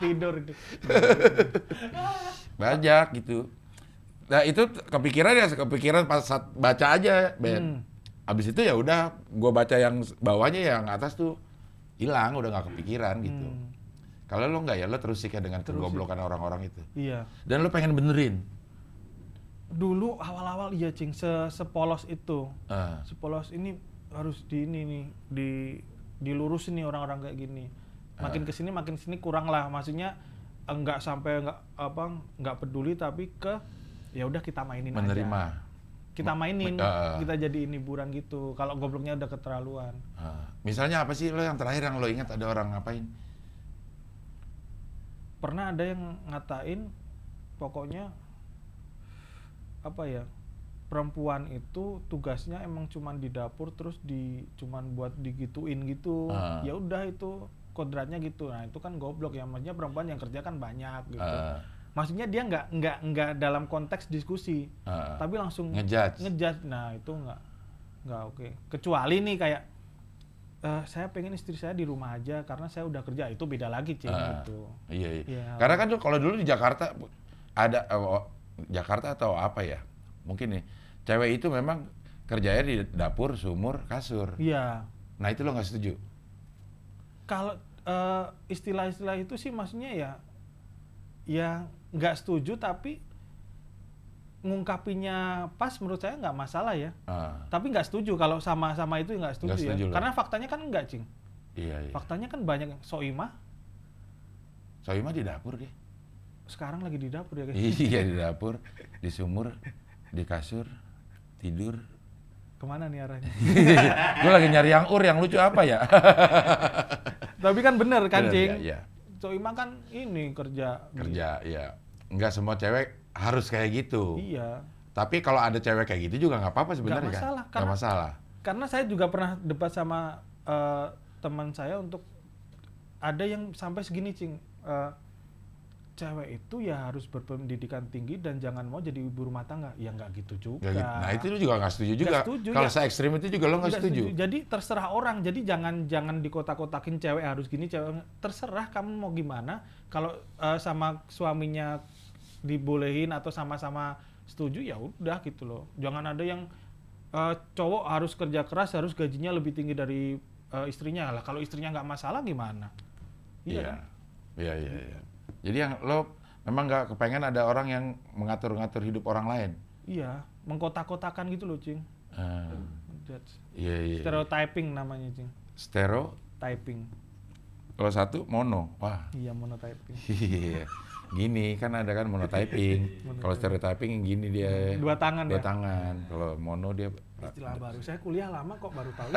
tidur banyak gitu. Nah itu kepikiran ya kepikiran pas saat baca aja, Ben. Hmm. Habis itu ya udah gue baca yang bawahnya yang atas tuh hilang udah nggak kepikiran gitu. Hmm. Kalau lo nggak ya lo terus ya dengan Terus kegoblokan orang-orang itu. iya Dan lo pengen benerin. dulu awal-awal iya cing se sepolos itu Ah. sepolos ini harus di ini nih di dilurusin nih orang-orang kayak gini makin Ah. ke sini makin sini kurang lah maksudnya enggak sampai enggak apa nggak peduli tapi ke ya udah kita mainin menerima. aja kita mainin ah. kita jadiin hiburan gitu kalau gobloknya udah keterlaluan Ah. Misalnya apa sih lo yang terakhir yang lo ingat ada orang ngapain? Pernah ada yang ngatain pokoknya apa ya perempuan itu tugasnya emang cuman di dapur terus di cuman buat digituin gitu Ah. ya udah itu kodratnya gitu nah itu kan goblok ya maksudnya perempuan yang kerja kan banyak gitu Ah. maksudnya dia nggak nggak nggak dalam konteks diskusi Ah. tapi langsung Ngejudge. ngejudge nah itu nggak nggak oke kecuali nih kayak eh, saya pengen istri saya di rumah aja karena saya udah kerja itu beda lagi cing Ah. gitu Iya, iya. Iya. Karena kan kalau dulu di Jakarta ada oh, Jakarta atau apa ya? Mungkin nih cewek itu memang kerjanya di dapur, sumur, kasur. iya Nah itu lo nggak setuju? kalau eh, istilah-istilah itu sih maksudnya ya ya nggak setuju tapi ngungkapinya pas menurut saya nggak masalah ya Ah, tapi nggak setuju kalau sama-sama itu nggak setuju, Nggak setuju ya karena faktanya kan nggak cing iya, iya. faktanya kan banyak yang soimah Soimah di dapur dia. sekarang lagi di dapur ya guys iya di [laughs] dapur, di sumur, di kasur, tidur. ke mana nih arahnya [laughs] Gue lagi nyari yang ur yang lucu apa ya? [laughs] tapi kan bener kan Bener, cing Iya, iya. soimah kan ini kerja di- kerja, iya. Nggak semua cewek harus kayak gitu. iya Tapi kalau ada cewek kayak gitu juga nggak apa-apa sebenarnya Nggak kan? masalah, karena- masalah. karena saya juga pernah debat sama eh, teman saya untuk ada yang sampai segini cing Eh, cewek itu ya harus berpendidikan tinggi dan jangan mau jadi ibu rumah tangga ya nggak gitu juga Ya gitu. Nah itu lu juga nggak setuju juga. setuju, Kalau ya. saya ekstrim itu juga lo nggak Nggak setuju. Jadi terserah orang. Jadi jangan jangan dikotak-kotakin cewek harus gini, cewek terserah kamu mau gimana. Kalau eh, sama suaminya dibolehin atau sama-sama setuju ya udah gitu loh. Jangan ada yang eh, cowok harus kerja keras, harus gajinya lebih tinggi dari eh, istrinya lah. Kalau istrinya nggak masalah gimana? Iya. kan? Iya, iya, iya. Jadi yang lo memang nggak kepengen ada orang yang mengatur-ngatur hidup orang lain. Iya, mengkotak-kotakan gitu loh, Cing. Ah, That's Iya, iya. stereotyping namanya, Cing. Stereo. Typing. Kalau satu mono. Wah. Iya, monotyping. [laughs] Iya. Gini kan ada kan [laughs] monotyping. Kalau stereotyping gini dia. Dua tangan Dua ya? tangan. Kalau mono dia Istilah baru. Saya kuliah lama kok baru tahu. [laughs]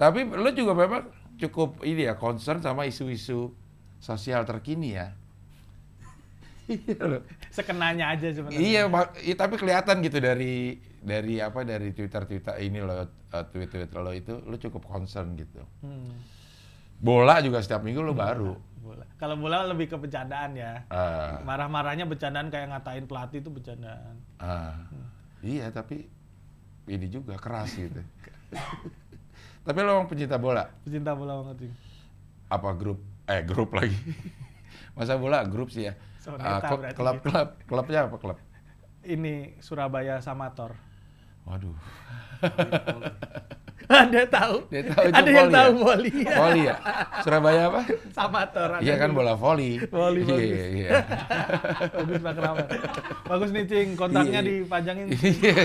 Tapi lo juga memang cukup ini ya concern sama isu-isu sosial terkini ya. [laughs] Iya loh. Sekenanya aja sebenarnya. Iya. Iya, tapi kelihatan gitu dari dari apa dari Twitter Twitter ini lo tweet tweet lo itu lo cukup concern gitu. Hmm. Bola juga setiap minggu lo baru. Kalau bola lebih ke bercandaan ya. Ah, Marah-marahnya bercandaan kayak ngatain pelatih itu bercandaan. ah. Iya, tapi ini juga keras gitu. [laughs] tapi lo emang pencinta bola? Pecinta bola banget sih. Apa grup? Eh grup lagi. [laughs] Masa bola grup sih ya. Soneta Ah, klub, berarti klub, gitu. klub, klubnya apa klub? Ini Surabaya Samator. Waduh. Ada tahu? Dia tahu itu Ada yang volley tahu ya? volley. Voli ya? Surabaya apa? Samator. Iya kan bola voli. Voli, Iya, bagus. iya. [laughs] Bagus Pak. Bagus nih Cing, kontaknya Iya. dipajangin. Iya.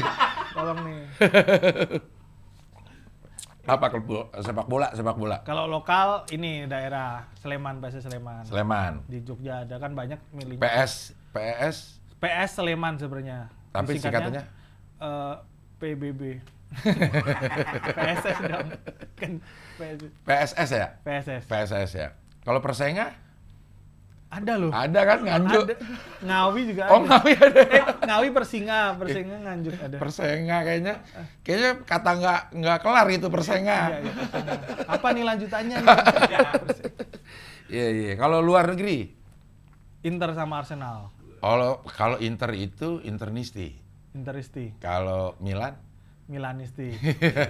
Tolong nih. [laughs] Apa klub sepak bola? Sepak bola. Kalau lokal ini daerah Sleman, bahasa Sleman. Sleman. Di Jogja ada kan banyak milihnya. PS, PS, PS Sleman sebenarnya. Tapi Disingkatnya, singkatannya? eh, PBB. PSS dong. Kan PS- PSS ya? PSS. PSS ya. Kalau Persenga? Ada loh. Ada kan Nganjuk? Ada. Ngawi juga Oh, ada. Ngawi ada. Eh, Ngawi Persinga, Persinga Nganjuk ada. Persenga kayaknya. Kayaknya kata nggak nggak kelar itu Persenga. Iya, iya. Apa nih lanjutannya nih? [laughs] Iya, iya. Kalau luar negeri? Inter sama Arsenal. Kalau kalau Inter itu Internisti. Interisti, Kalau Milan? Milanisti.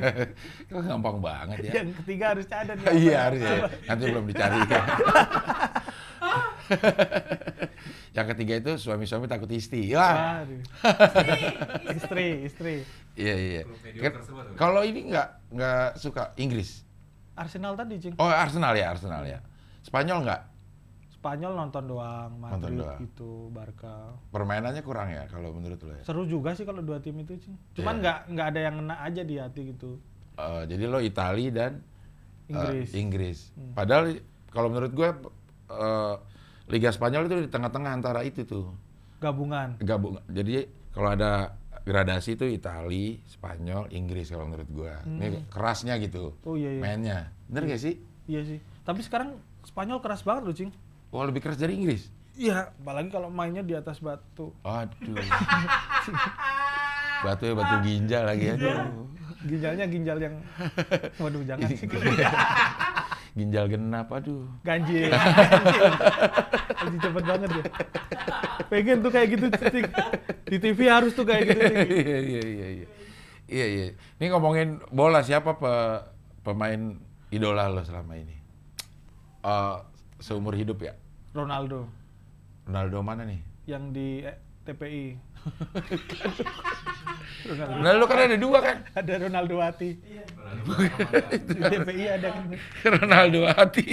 [laughs] Kok gampang banget ya. Yang ketiga harus cadat ya. [laughs] Iya harus ya. Nanti belum dicari kan. [laughs] Yang ketiga itu suami-suami takut istri. Wah. Istri, istri. Iya iya. Kan-. Kalau ini nggak nggak suka Inggris. Arsenal tadi, Cing. Oh Arsenal ya Arsenal ya. Spanyol nggak. Spanyol nonton doang, Madrid doang. gitu, Barca. Permainannya kurang ya kalau menurut lo ya. Seru juga sih kalau dua tim itu, Cing. Cuman Iya. nggak nggak ada yang kena aja di hati gitu. Eh, jadi lo Itali dan eh, Inggris. Inggris. Hmm. Padahal kalau menurut gue eh, Liga Spanyol itu di tengah-tengah antara itu tuh. Gabungan. gabung. Jadi kalau ada gradasi itu Itali, Spanyol, Inggris kalau menurut gua. Ini kerasnya gitu. Oh iya iya. Mainnya. Bener gak sih? Iya sih. Tapi sekarang Spanyol keras banget loh, Cing. Wah, lebih keras dari Inggris. Iya, apalagi kalau mainnya di atas batu. Aduh. [laughs] batu ya batu ginjal lagi aduh. Ginjalnya ginjal yang waduh jangan sih. [laughs] ginjal genap aduh. Ganjil. Ganjil. Cepet banget ya. Pengen tuh kayak gitu. Di TV harus tuh kayak gitu. [laughs] Iya iya iya iya. Iya iya. Ini ngomongin bola siapa pe- pemain idola lo selama ini? Eh, seumur hidup ya? Ronaldo Ronaldo mana nih? yang di eh, TPI. [laughs] Ronaldo. Ronaldo kan ada dua kan? Ada Ronaldo Hati. Di TPI ada kan. Ronaldo hati.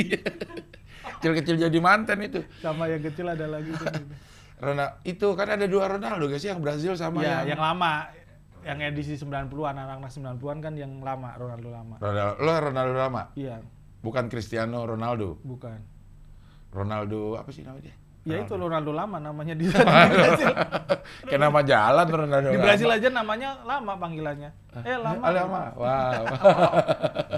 Kecil-kecil jadi mantan itu. Sama yang kecil ada lagi tuh. Ronaldo itu kan ada dua Ronaldo guys yang Brazil sama Ya, yang, yang lama. Yang edisi 90-an, anak-anak 90-an kan yang lama, Ronaldo lama. Ronaldo, lo Ronaldo lama, Iya, bukan Cristiano Ronaldo. bukan. Ronaldo apa sih nama dia? Ya itu Ronaldo lama namanya di sana [laughs] di Brazil. Kayak nama jalan Ronaldo. Di lama. Brazil aja namanya lama panggilannya. Eh lama. Ah, lama. Wow. [laughs]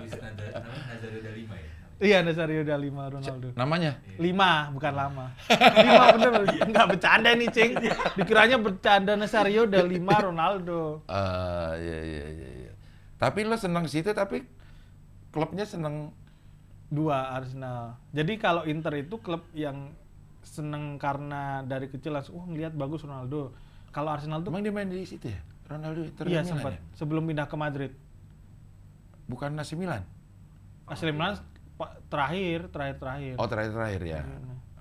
Nazario da Lima ya. Iya, Nazario da lima Ronaldo. Namanya? Lima, bukan lama. lima bener, nggak bercanda nih, Cing. Dikiranya bercanda Nazario udah lima Ronaldo. Ah, iya, iya, iya, iya. Tapi lo senang situ, tapi klubnya senang Dua Arsenal. Jadi kalau Inter itu klub yang seneng karena dari kecil langsung, wah ngeliat bagus Ronaldo. Kalau Arsenal tuh, Emang dia main di situ ya? Ronaldo Inter iya sempat ya? sebelum pindah ke Madrid. Bukan AC Milan? Asli Milan terakhir, terakhir terakhir. Oh terakhir-terakhir ya. Iya.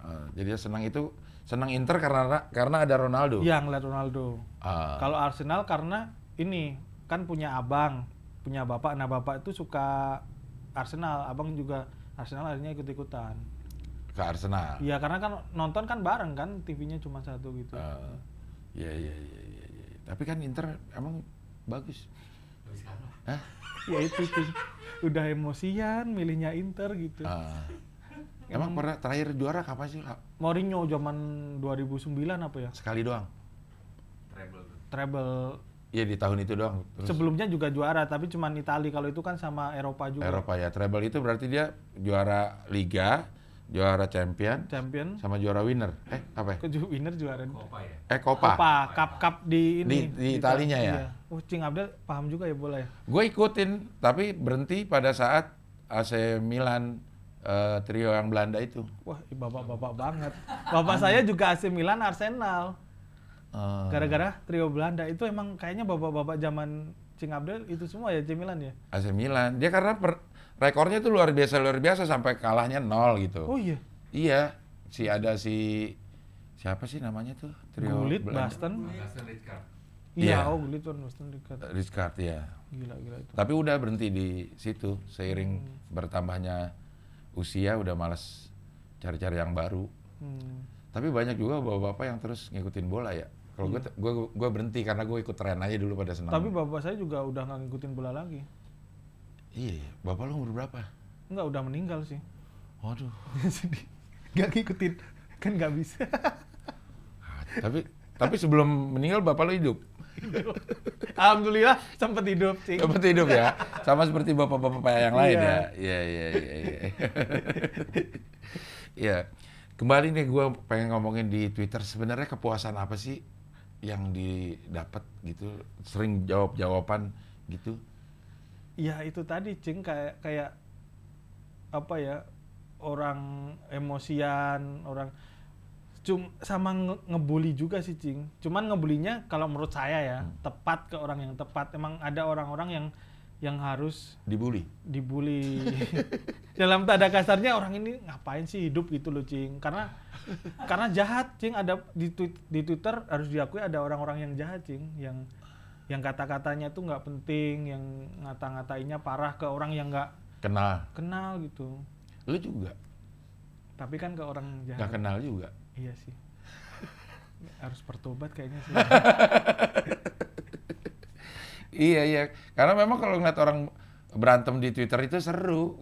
Ah, jadi dia senang itu senang Inter karena karena ada Ronaldo. Iya ngeliat Ronaldo. Ah, Kalau Arsenal karena ini kan punya abang, punya bapak. Nah bapak itu suka Arsenal, abang juga Arsenal akhirnya ikut-ikutan. ke Arsenal. Iya karena kan nonton kan bareng kan, TV-nya cuma satu gitu. Iya iya iya iya. iya. Tapi kan Inter emang bagus. Hah? ya itu tuh, udah emosian milihnya Inter gitu. Ah. Emang pernah terakhir juara kapan sih? Kak? Mourinho zaman 2009 apa ya? Sekali doang. Treble. Iya di tahun itu doang. Terus Sebelumnya juga juara, tapi cuman Italia. Kalau itu kan sama Eropa juga. Eropa ya. Treble itu berarti dia juara Liga, juara Champion, Champion. sama juara winner. Eh apa ya? Ju- winner juara. Eh Copa. Copa, cup cup di ini. Di- di Italinya ya? Iya. Oh, Cing Abdel paham juga ya bola ya. Gue ikutin, tapi berhenti pada saat AC Milan eh, trio yang Belanda itu. Wah, bapak-bapak banget. Bapak saya juga AC Milan Arsenal. Eh, Gara-gara trio Belanda itu emang kayaknya bapak-bapak zaman Cing Abdel itu semua ya AC Milan ya. AC Milan. Dia karena per- rekornya tuh luar biasa luar biasa sampai kalahnya nol gitu. Oh iya. Iya, si ada si siapa sih namanya tuh trio Gullit, Belanda? Basten. Iya. Iya, oh Gullit Van Basten Rijkaard. Rijkaard ya. Gila gila itu. Tapi udah berhenti di situ seiring Hmm. bertambahnya usia udah malas cari-cari yang baru. Hmm. Tapi banyak juga bapak-bapak yang terus ngikutin bola ya. Kalau gue gue gue berhenti karena gue ikut tren aja dulu pada senang. Tapi bapak saya juga udah nggak ngikutin bola lagi. iya, iya. bapak lu umur berapa? Enggak, udah meninggal sih. Waduh. [laughs] Sedih. Gak ngikutin. Kan nggak bisa. Ah, tapi tapi sebelum meninggal bapak lu hidup. [laughs] Alhamdulillah sempat hidup, Cing. Dapat hidup ya. Sama seperti bapak-bapak yang lain Iya. ya. Iya, iya, iya, iya. Iya. Kembali nih gue pengen ngomongin di Twitter sebenarnya kepuasan apa sih yang didapat gitu? Sering jawab jawaban gitu. Ya itu tadi, Cing kayak kayak apa ya orang emosian, orang cum sama nge- ngebully juga sih, Cing. Cuman ngebulinya kalau menurut saya ya tepat ke orang yang tepat. Emang ada orang-orang yang yang harus Dibully. dibully [laughs] dalam tanda kasarnya orang ini ngapain sih hidup gitu loh cing karena karena jahat cing ada di tweet, di twitter harus diakui ada orang-orang yang jahat cing yang yang kata-katanya tuh nggak penting yang ngata-ngatainnya parah ke orang yang nggak Kenal. kenal gitu Lu juga. tapi kan ke orang jahat kenal juga. iya sih [laughs] harus bertobat kayaknya sih [laughs] Iya, iya. Karena memang kalau ngeliat orang berantem di Twitter itu seru.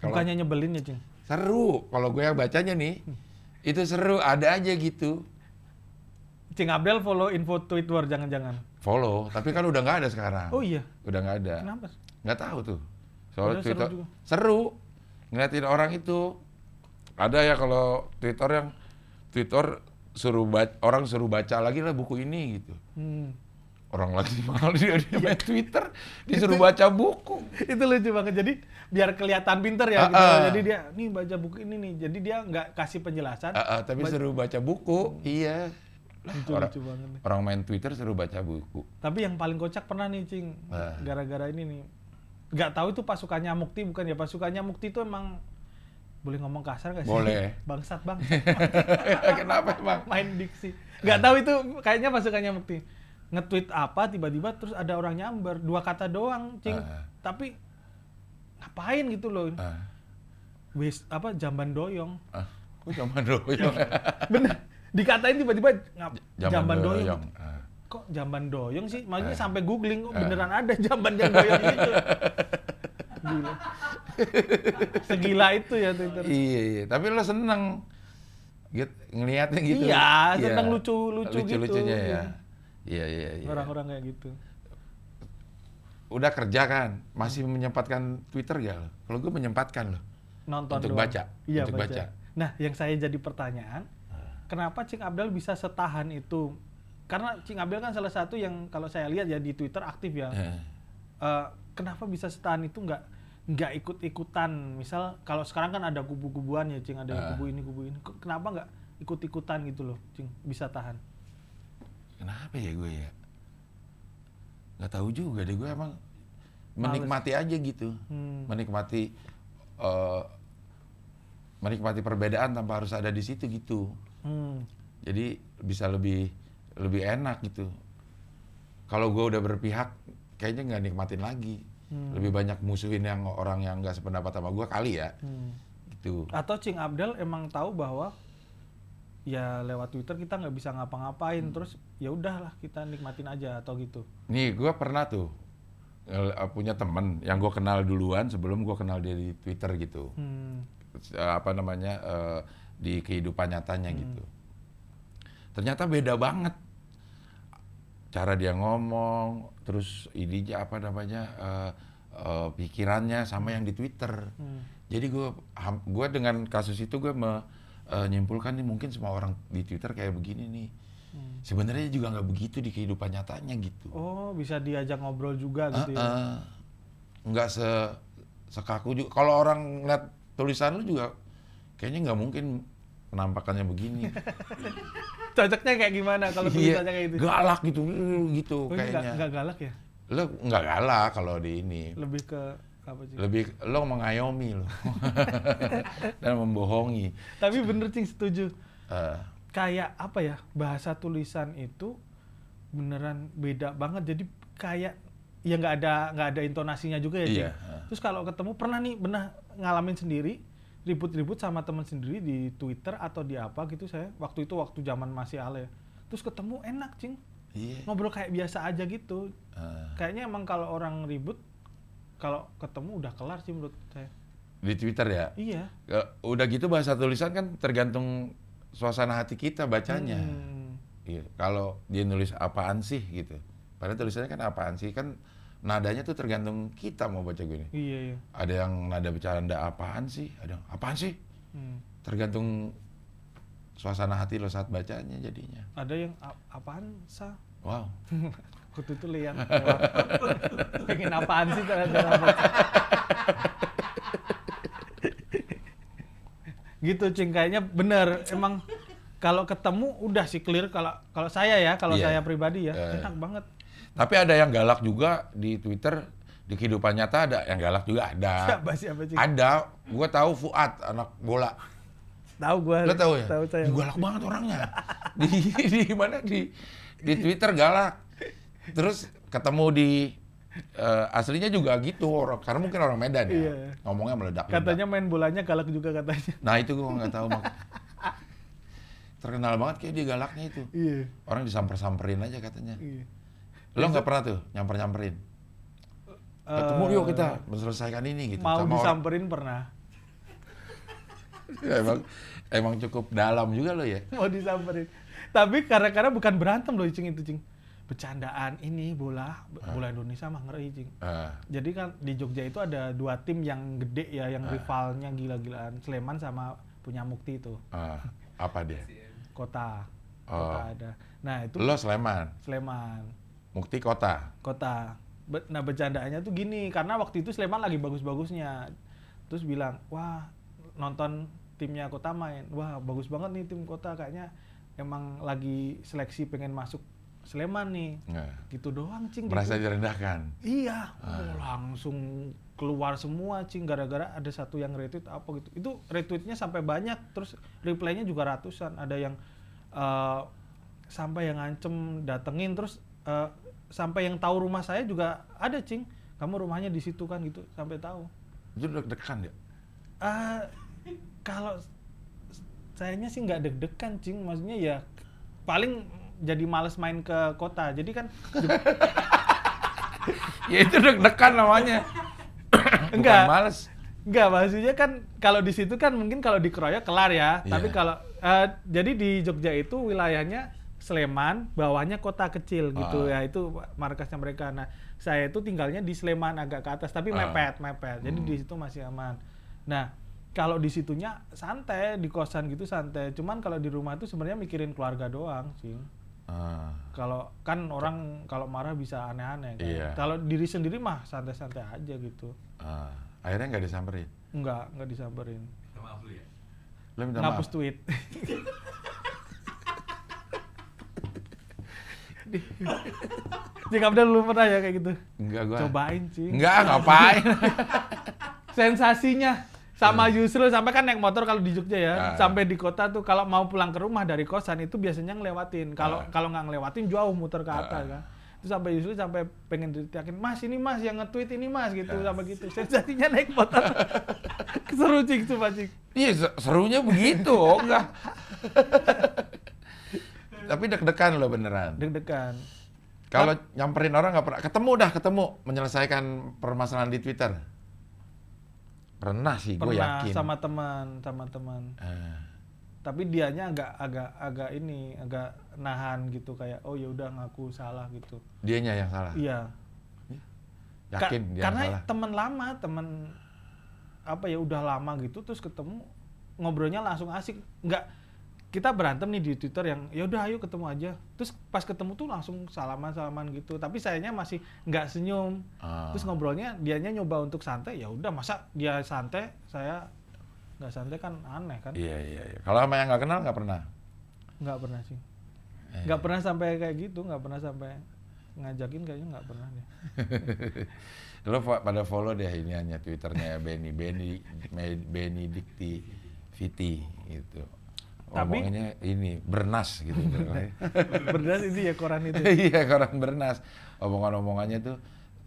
Kalau bukannya nyebelin ya cing seru. Kalau gue yang bacanya nih, itu seru. Ada aja gitu. cing Abdel follow info Twitter jangan-jangan Follow, tapi kan udah nggak ada sekarang. oh iya Udah nggak ada. kenapa Nggak tahu tuh. Soal seru Twitter juga. seru. Ngeliatin orang itu. Ada ya kalau Twitter yang Twitter suruh baca, orang suruh baca lagi lah buku ini gitu. hmm. Orang lagi malah [laughs] dia, dia main Twitter disuruh baca buku. itu lucu banget jadi biar kelihatan pinter ya gitu. ah. jadi dia nih baca buku ini nih jadi dia nggak kasih penjelasan Ah, ah, tapi suruh baca buku, iya. Lah, lucu orang, lucu banget nih. orang main Twitter suruh baca buku. tapi yang paling kocak pernah nih cing Ah. gara-gara ini nih nggak tahu itu pasukannya Mukti bukan ya pasukannya Mukti itu emang boleh ngomong kasar gak sih Boleh. [laughs] bangsat bang [laughs] Kenapa emang? main diksi nggak tahu itu kayaknya pasukannya Mukti nge-tweet apa tiba-tiba terus ada orang nyamber dua kata doang cing Ah. tapi ngapain gitu loh Ah, Wis apa jamban doyong ah, kok zaman doyong? [laughs] bener dikatain tiba-tiba ngap, Zaman jamban doyong, doyong. Ah. kok jamban doyong sih maksudnya Eh. sampai googling kok Eh. beneran ada jamban yang doyong itu gila segila itu ya Twitter Iya, iya. Tapi lo seneng gitu, ngeliatnya gitu. Iya, seneng lucu-lucu gitu. Lucu-lucunya ya. Iya, iya, iya. orang-orang kayak gitu Udah kerja kan, masih menyempatkan Twitter gak lo? Kalau gue menyempatkan loh. nonton Untuk doang. baca, Iya, untuk baca. Nah, yang saya jadi pertanyaan, kenapa Cing Abdel bisa setahan itu? Karena Cing Abdel kan salah satu yang kalau saya lihat ya di Twitter aktif ya. Eh, Eh, kenapa bisa setahan itu nggak nggak ikut-ikutan? Misal kalau sekarang kan ada kubu-kubuan ya, Cing, ada Ah. kubu ini, kubu ini. Kenapa nggak ikut-ikutan gitu loh, Cing? Bisa tahan? Kenapa ya gue ya? Nggak tahu juga deh gue emang Males. menikmati aja gitu, Hmm. menikmati eh, menikmati perbedaan tanpa harus ada di situ gitu. Hmm. Jadi bisa lebih lebih enak gitu. Kalau gue udah berpihak, kayaknya nggak nikmatin lagi. Hmm. Lebih banyak musuhin yang orang yang nggak sependapat sama gue kali ya, Hmm. gitu. Atau Cing Abdel emang tahu bahwa ya lewat Twitter kita nggak bisa ngapa-ngapain, Hmm. terus ya udahlah kita nikmatin aja atau gitu. Nih gue pernah tuh eh, punya temen yang gue kenal duluan sebelum gue kenal dia di Twitter gitu. Hmm. Eh, apa namanya eh, di kehidupan nyatanya Hmm. gitu. Ternyata beda banget cara dia ngomong, terus ininya apa namanya eh, eh, pikirannya sama yang di Twitter. Hmm. Jadi gue gue dengan kasus itu gue menyimpulkan nih mungkin semua orang di Twitter kayak begini nih. Hmm. Sebenarnya juga nggak begitu di kehidupan nyatanya gitu. Oh, bisa diajak ngobrol juga gitu ya. Heeh. nggak se sekaku juga. Kalau orang lihat tulisan lu juga kayaknya nggak mungkin penampakannya begini. [laughs] Cocoknya kayak gimana kalau Iya, tulisannya kayak gitu? galak gitu, gitu Oh, kayaknya. nggak galak ya? Lo nggak galak kalau di ini. Lebih ke? Lebih lo mengayomi lo [laughs] dan membohongi. Tapi bener Cing setuju. Eh, Kayak apa ya? Bahasa tulisan itu beneran beda banget. Jadi kayak ya nggak ada nggak ada intonasinya juga ya, Cing. Iya, heeh. Terus kalau ketemu pernah nih pernah ngalamin sendiri ribut-ribut sama teman sendiri di Twitter atau di apa gitu saya waktu itu waktu zaman masih ale terus ketemu enak cing iya. ngobrol kayak biasa aja gitu Eh, kayaknya emang kalau orang ribut kalau ketemu udah kelar sih menurut saya di Twitter ya. iya Udah gitu bahasa tulisan kan tergantung suasana hati kita bacanya. Hmm. Iya, kalau dia nulis apaan sih gitu. Padahal tulisannya kan apaan sih kan nadanya tuh tergantung kita mau baca gini. iya iya Ada yang nada bercanda apaan sih, ada yang apaan sih. Hmm. Tergantung suasana hati lo saat bacanya jadinya. ada yang "A- apaan sa Wow. [laughs] itu lihat lewat. pengen apaan sih baca. [laughs] gitu cing kayaknya bener emang kalau ketemu udah sih clear kalau kalau saya ya kalau Iya. saya pribadi ya Eh. enak banget Tapi ada yang galak juga di Twitter di kehidupan nyata ada yang galak juga ada. siapa siapa cing Ada, gua tahu Fuad anak bola. tahu gua Lo tahu ya? tahu saya galak banget orangnya. di di mana di di Twitter galak. Terus ketemu di eh, aslinya juga gitu orang karena mungkin orang Medan ya. Iya. Ngomongnya meledak. katanya main bolanya galak juga katanya Nah, itu gua nggak tahu mak. Terkenal banget kayak dia galaknya itu. iya Orang disamper-samperin aja katanya. iya Lo nggak pernah tuh nyamper-nyamperin? Ketemu Eh, yuk kita menyelesaikan ini gitu mau sama orang. disamperin pernah Ya, [laughs] emang emang cukup dalam juga lo ya. mau disamperin tapi karena-karena bukan berantem loh cing itu cing bercandaan ini bola bola Indonesia mah ngeri cing Ah, jadi kan di Jogja itu ada dua tim yang gede ya yang rivalnya gila-gilaan. Sleman sama punya Mukti itu. Ah, apa dia? [laughs] kota. Oh. kota ada. Nah itu Lo Sleman, Sleman. Mukti Kota. kota. Be- nah bercandaannya tuh gini karena waktu itu Sleman lagi bagus-bagusnya. Terus bilang wah nonton timnya kota main. Wah bagus banget nih tim kota. Kayaknya emang lagi seleksi pengen masuk Sleman nih. Nah, gitu doang cing merasa gitu. direndahkan. iya. Oh, langsung keluar semua cing gara-gara ada satu yang retweet apa gitu. Itu retweetnya sampai banyak terus reply-nya juga ratusan. Ada yang eh, sampai yang ngancem datengin terus eh, sampai yang tahu rumah saya juga ada cing. Kamu rumahnya di situ kan gitu sampai tahu. Itu deg-degan ya? Ah, kalau sayanya sih nggak deg-degan cing. Maksudnya ya paling jadi males main ke kota jadi kan [laughs] ya itu deg-degan namanya. [coughs] Enggak. Bukan males. Enggak, maksudnya kan kalau di situ kan mungkin kalau dikeroyok kelar ya. Iya. Tapi kalau eh, jadi di Jogja itu wilayahnya Sleman, bawahnya kota kecil gitu Ah. ya. Itu markasnya mereka. Nah, saya itu tinggalnya di Sleman agak ke atas tapi Ah. mepet, mepet. Jadi Hmm. di situ masih aman. Nah, kalau di situnya santai di kosan gitu santai cuman kalau di rumah tuh sebenarnya mikirin keluarga doang sih Ah, kalau kan orang kalau marah bisa aneh-aneh kan. Iya. kalau diri sendiri mah santai-santai aja gitu ah. akhirnya nggak disamperin. nggak nggak disamperin Minta maaf dulu ya. Lo minta ngapus maaf. tweet Cing Abdul lu pernah ya kayak gitu? Enggak gua. Cobain sih. Enggak, ngapain? [laughs] Sensasinya sama Yusril sampai kan naik motor kalau di Jogja ya, Ah. sampai di kota tuh kalau mau pulang ke rumah dari kosan itu biasanya ngelewatin. Kalau Ah. kalau nggak ngelewatin jauh muter ke atas kan. Terus sampai Yusril sampai pengen diteriakin, "Mas, ini Mas yang nge-tweet ini Mas" gitu Ah. sampai gitu. Sensasinya naik motor. [laughs] Seru cing, sumpah cing. Iya, se- serunya begitu, oh, enggak. Tapi deg-degan lo beneran. Deg-degan. Kalau nyamperin orang nggak pernah ketemu dah ketemu menyelesaikan permasalahan di Twitter. Pernah sih, gue yakin. sama teman, sama teman. Ah, Tapi dianya agak agak agak ini, agak nahan gitu kayak oh ya udah ngaku salah gitu. dianya yang salah. Iya. Ka- Yakin dia yang karena salah. teman lama, teman apa ya udah lama gitu terus ketemu ngobrolnya langsung asik. Nggak kita berantem nih di Twitter yang ya udah ayo ketemu aja. Terus pas ketemu tuh langsung salaman-salaman gitu. Tapi sayanya masih nggak senyum. Ah. Terus ngobrolnya dianya nyoba untuk santai, ya udah masa dia santai, saya nggak santai kan aneh kan? Iya iya. iya. Kalau sama yang nggak kenal nggak pernah. Nggak pernah sih. Eh. Nggak pernah sampai kayak gitu, nggak pernah sampai ngajakin kayaknya nggak pernah deh. [laughs] Lo pada follow deh ini hanya twitternya Benny Benny Me- Benedikti Viti gitu. Tapi- Omongannya ini bernas gitu. [laughs] Berdas itu ya koran itu. [laughs] iya koran bernas. Omongan-omongannya tuh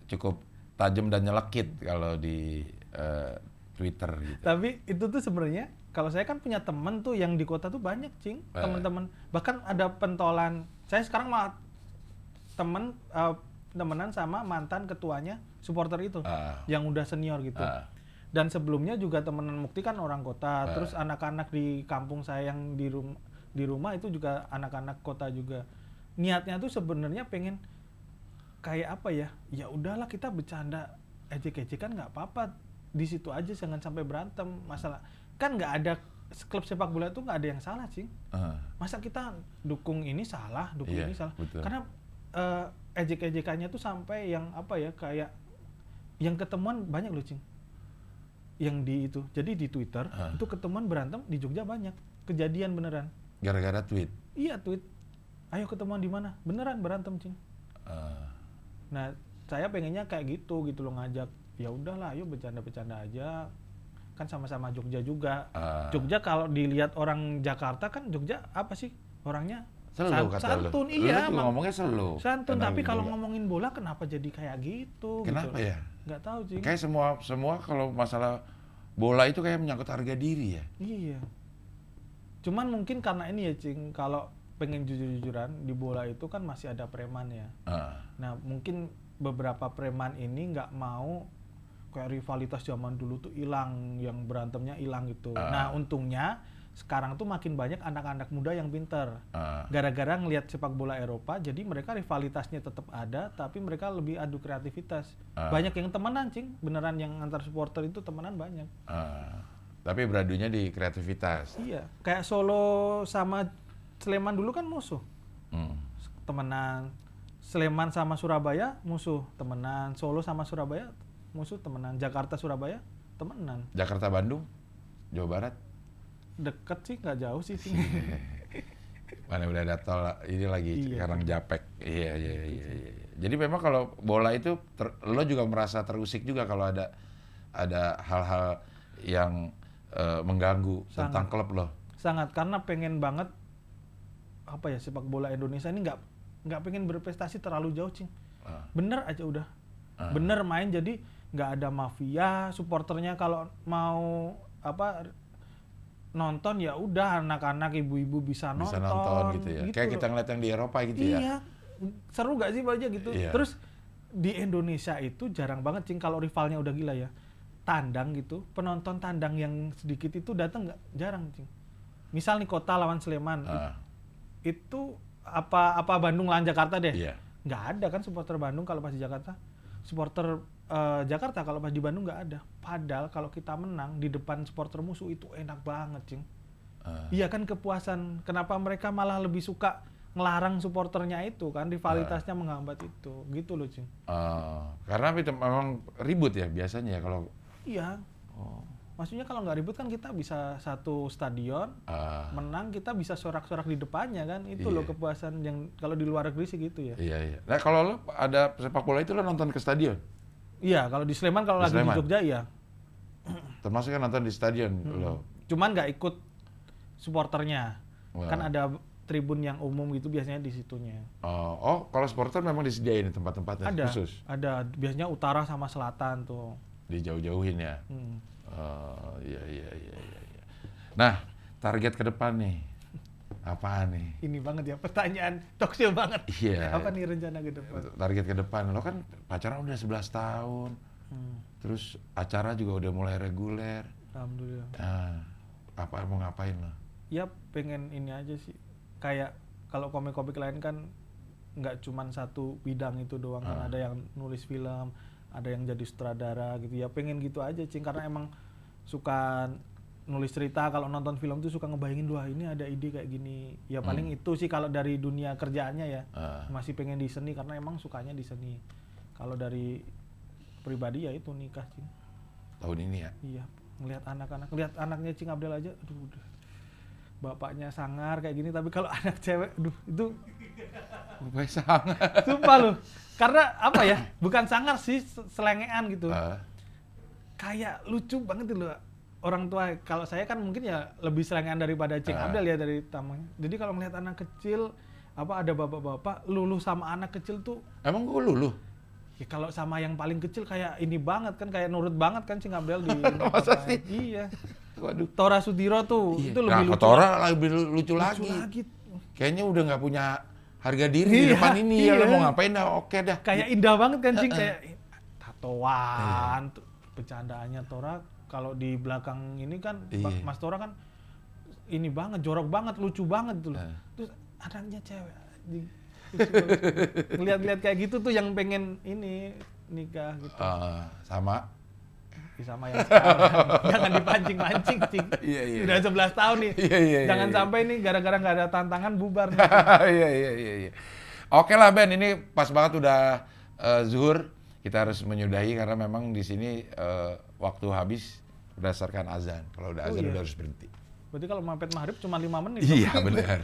cukup tajam dan nyelekit kalau di eh, Twitter gitu. Tapi itu tuh sebenarnya kalau saya kan punya temen tuh yang di kota tuh banyak cing Eh. teman-teman bahkan ada pentolan saya sekarang mah temen eh, temenan sama mantan ketuanya supporter itu Ah. yang udah senior gitu Ah. Dan sebelumnya juga temenan Mukti kan orang kota Ah. terus anak-anak di kampung saya yang di rumah di rumah itu juga anak-anak kota juga. Niatnya tuh sebenarnya pengen kayak apa ya? Ya udahlah kita bercanda ejek-ejek kan nggak apa-apa. Di situ aja jangan sampai berantem masalah. Kan nggak ada klub sepak bola itu nggak ada yang salah sih Ah. masa kita dukung ini salah dukung Iya, ini salah? betul. karena eh, ejek-ejekannya tuh sampai yang apa ya kayak yang ketemuan banyak loh cing yang di itu jadi di Twitter Ah. itu ketemuan berantem di Jogja banyak kejadian beneran Gara-gara tweet. iya tweet ayo ketemuan di mana beneran berantem cing Ah. nah saya pengennya kayak gitu gitu loh ngajak ya udahlah ayo bercanda-bercanda aja kan sama-sama Jogja juga Ah. Jogja kalau dilihat orang Jakarta kan Jogja apa sih orangnya Selo san- kata santun lu. iya Lu ngomongnya selo. santun tapi kalau ngomongin bola kenapa jadi kayak gitu Kenapa gitu. ya? Nggak tahu sih Kayak semua semua kalau masalah bola itu kayak menyangkut harga diri ya. iya cuman mungkin karena ini ya cing kalau pengen jujur-jujuran di bola itu kan masih ada preman ya Ah. nah mungkin beberapa preman ini nggak mau kayak rivalitas zaman dulu tuh hilang yang berantemnya hilang gitu Ah. nah untungnya sekarang tuh makin banyak anak-anak muda yang pinter Ah. gara-gara ngelihat sepak bola Eropa jadi mereka rivalitasnya tetap ada tapi mereka lebih adu kreativitas Ah. banyak yang temenan cing beneran yang antar supporter itu temenan banyak Ah. Tapi beradunya di kreativitas. iya kayak Solo sama Sleman dulu kan musuh Hmm. temenan Sleman sama Surabaya musuh temenan Solo sama Surabaya musuh temenan Jakarta Surabaya temenan Jakarta Bandung, Jawa Barat. Deket sih nggak jauh sih Cing. [laughs] Mana udah ada tol ini lagi Iya. sekarang Japek. Iya, iya, iya, iya. Jadi memang kalau bola itu ter- lo juga merasa terusik juga kalau ada ada hal-hal yang eh, mengganggu Sangat. tentang klub lo. sangat karena pengen banget apa ya sepak bola Indonesia ini nggak nggak pengen berprestasi terlalu jauh cing Ah. bener aja udah Ah. bener main jadi nggak ada mafia supporternya kalau mau apa nonton ya udah anak-anak ibu-ibu bisa nonton Bisa nonton gitu ya. Kayak kita ngeliat yang di Eropa gitu ya. iya. Seru gak sih aja gitu? Iya. terus di Indonesia itu jarang banget cing kalau rivalnya udah gila ya. Tandang gitu penonton tandang yang sedikit itu datang nggak? Jarang cing. Misal nih kota lawan Sleman Ah, itu apa apa Bandung lawan Jakarta deh? Iya. nggak ada kan supporter Bandung kalau pas di Jakarta supporter eh, Jakarta kalau pas di Bandung nggak ada. Padahal kalau kita menang di depan supporter musuh itu enak banget, cing. Ah. Iya kan kepuasan. Kenapa mereka malah lebih suka ngelarang supporternya itu kan rivalitasnya menghambat itu, gitu loh, cing. Ah, karena itu memang ribut ya biasanya ya kalau Iya. oh, Maksudnya kalau nggak ribut kan kita bisa satu stadion ah, menang kita bisa sorak-sorak di depannya kan itu loh Iya. kepuasan yang kalau di luar negeri sih gitu ya. iya iya. Nah kalau lo ada sepak bola itu lo nonton ke stadion, Iya kalau di Sleman kalau Di lagi di Sleman? Jogja iya. termasuk kan nonton di stadion Hmm. lo. Cuman nggak ikut supporternya. Wah. Kan ada tribun yang umum gitu biasanya di situnya. Oh, oh, kalau supporter memang disediain tempat-tempatnya Ada khusus, ada biasanya utara sama selatan tuh. dijauh-jauhin ya. Hmm. Oh, iya iya iya iya. iya. Nah, target ke depan nih, apaan nih? Ini banget ya pertanyaan talkshow banget. Iya. Apa nih rencana ke depan? Target ke depan, lo kan pacaran udah 11 tahun, Hmm. terus acara juga udah mulai reguler. Alhamdulillah. Nah, apa mau ngapain lo? ya pengen ini aja sih kayak kalau komik-komik lain kan nggak cuman satu bidang itu doang kan Ah. ada yang nulis film ada yang jadi sutradara gitu ya pengen gitu aja cing karena emang suka nulis cerita kalau nonton film tuh suka ngebayangin wah ini ada ide kayak gini ya paling itu sih kalau dari dunia kerjaannya ya Ah. masih pengen di seni karena emang sukanya di seni kalau dari pribadi ya itu nikah cing Tahun ini ya? Iya, ngelihat anak-anak, lihat anaknya Cing Abdel aja, aduh, udah. bapaknya sangar kayak gini, tapi kalau [laughs] anak cewek, aduh, itu Gue sangat. sumpah loh. Karena apa ya, bukan sangar sih, se- selengean gitu. Ah, Kayak lucu banget gitu loh. Orang tua, kalau saya kan mungkin ya lebih selengean daripada Cing Ah. Abdel ya dari tamunya. Jadi kalau melihat anak kecil, apa ada bapak-bapak luluh sama anak kecil tuh emang gue luluh? Ya kalau sama yang paling kecil kayak ini banget kan kayak nurut banget kan Cing Abdel di [laughs] Masa sih? Iya. Waduh. Tora Sudiro tuh Iya. itu nah, lebih lucu. Kotora lebih lu- lucu, lucu lagi. lagi. Kayaknya udah nggak punya harga diri di Iya, depan ini ya. Lo iya. mau ngapain dah? Oke dah. Kayak indah banget kan Cing Heeh. kayak tatoan tuh bercandaannya Tora kalau di belakang ini kan Iya. Mas Tora kan ini banget jorok banget lucu banget tuh loh. Nah. Terus anaknya cewek. Ngeliat-ngeliat kayak gitu tuh yang pengen ini nikah gitu. Eh, sama. Sama yang sekarang. [laughs] Jangan dipancing-pancing, Cing. Iya, iya, Udah 11 tahun nih. Iya, iya, iya, Jangan iya. sampai nih gara-gara nggak ada tantangan bubar. [laughs] Iya iya iya iya. Oke lah Ben, ini pas banget udah eh, zuhur. Kita harus menyudahi karena memang di sini eh, waktu habis berdasarkan azan. Kalau udah Oh, azan iya. udah harus berhenti. Berarti kalau mampet maghrib cuma 5 menit. Iya [laughs] benar.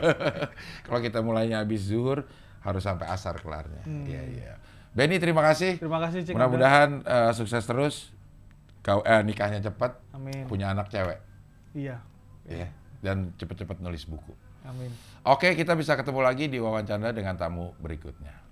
[laughs] Kalau kita mulainya habis zuhur harus sampai asar kelarnya. Hmm. Iya iya. Benny terima kasih. Terima kasih. Mudah-mudahan eh, sukses terus. Kau eh, nikahnya cepat, Amin. punya anak cewek, Iya. ya. Dan cepet-cepet nulis buku. Amin. Oke, kita bisa ketemu lagi di wawancara dengan tamu berikutnya.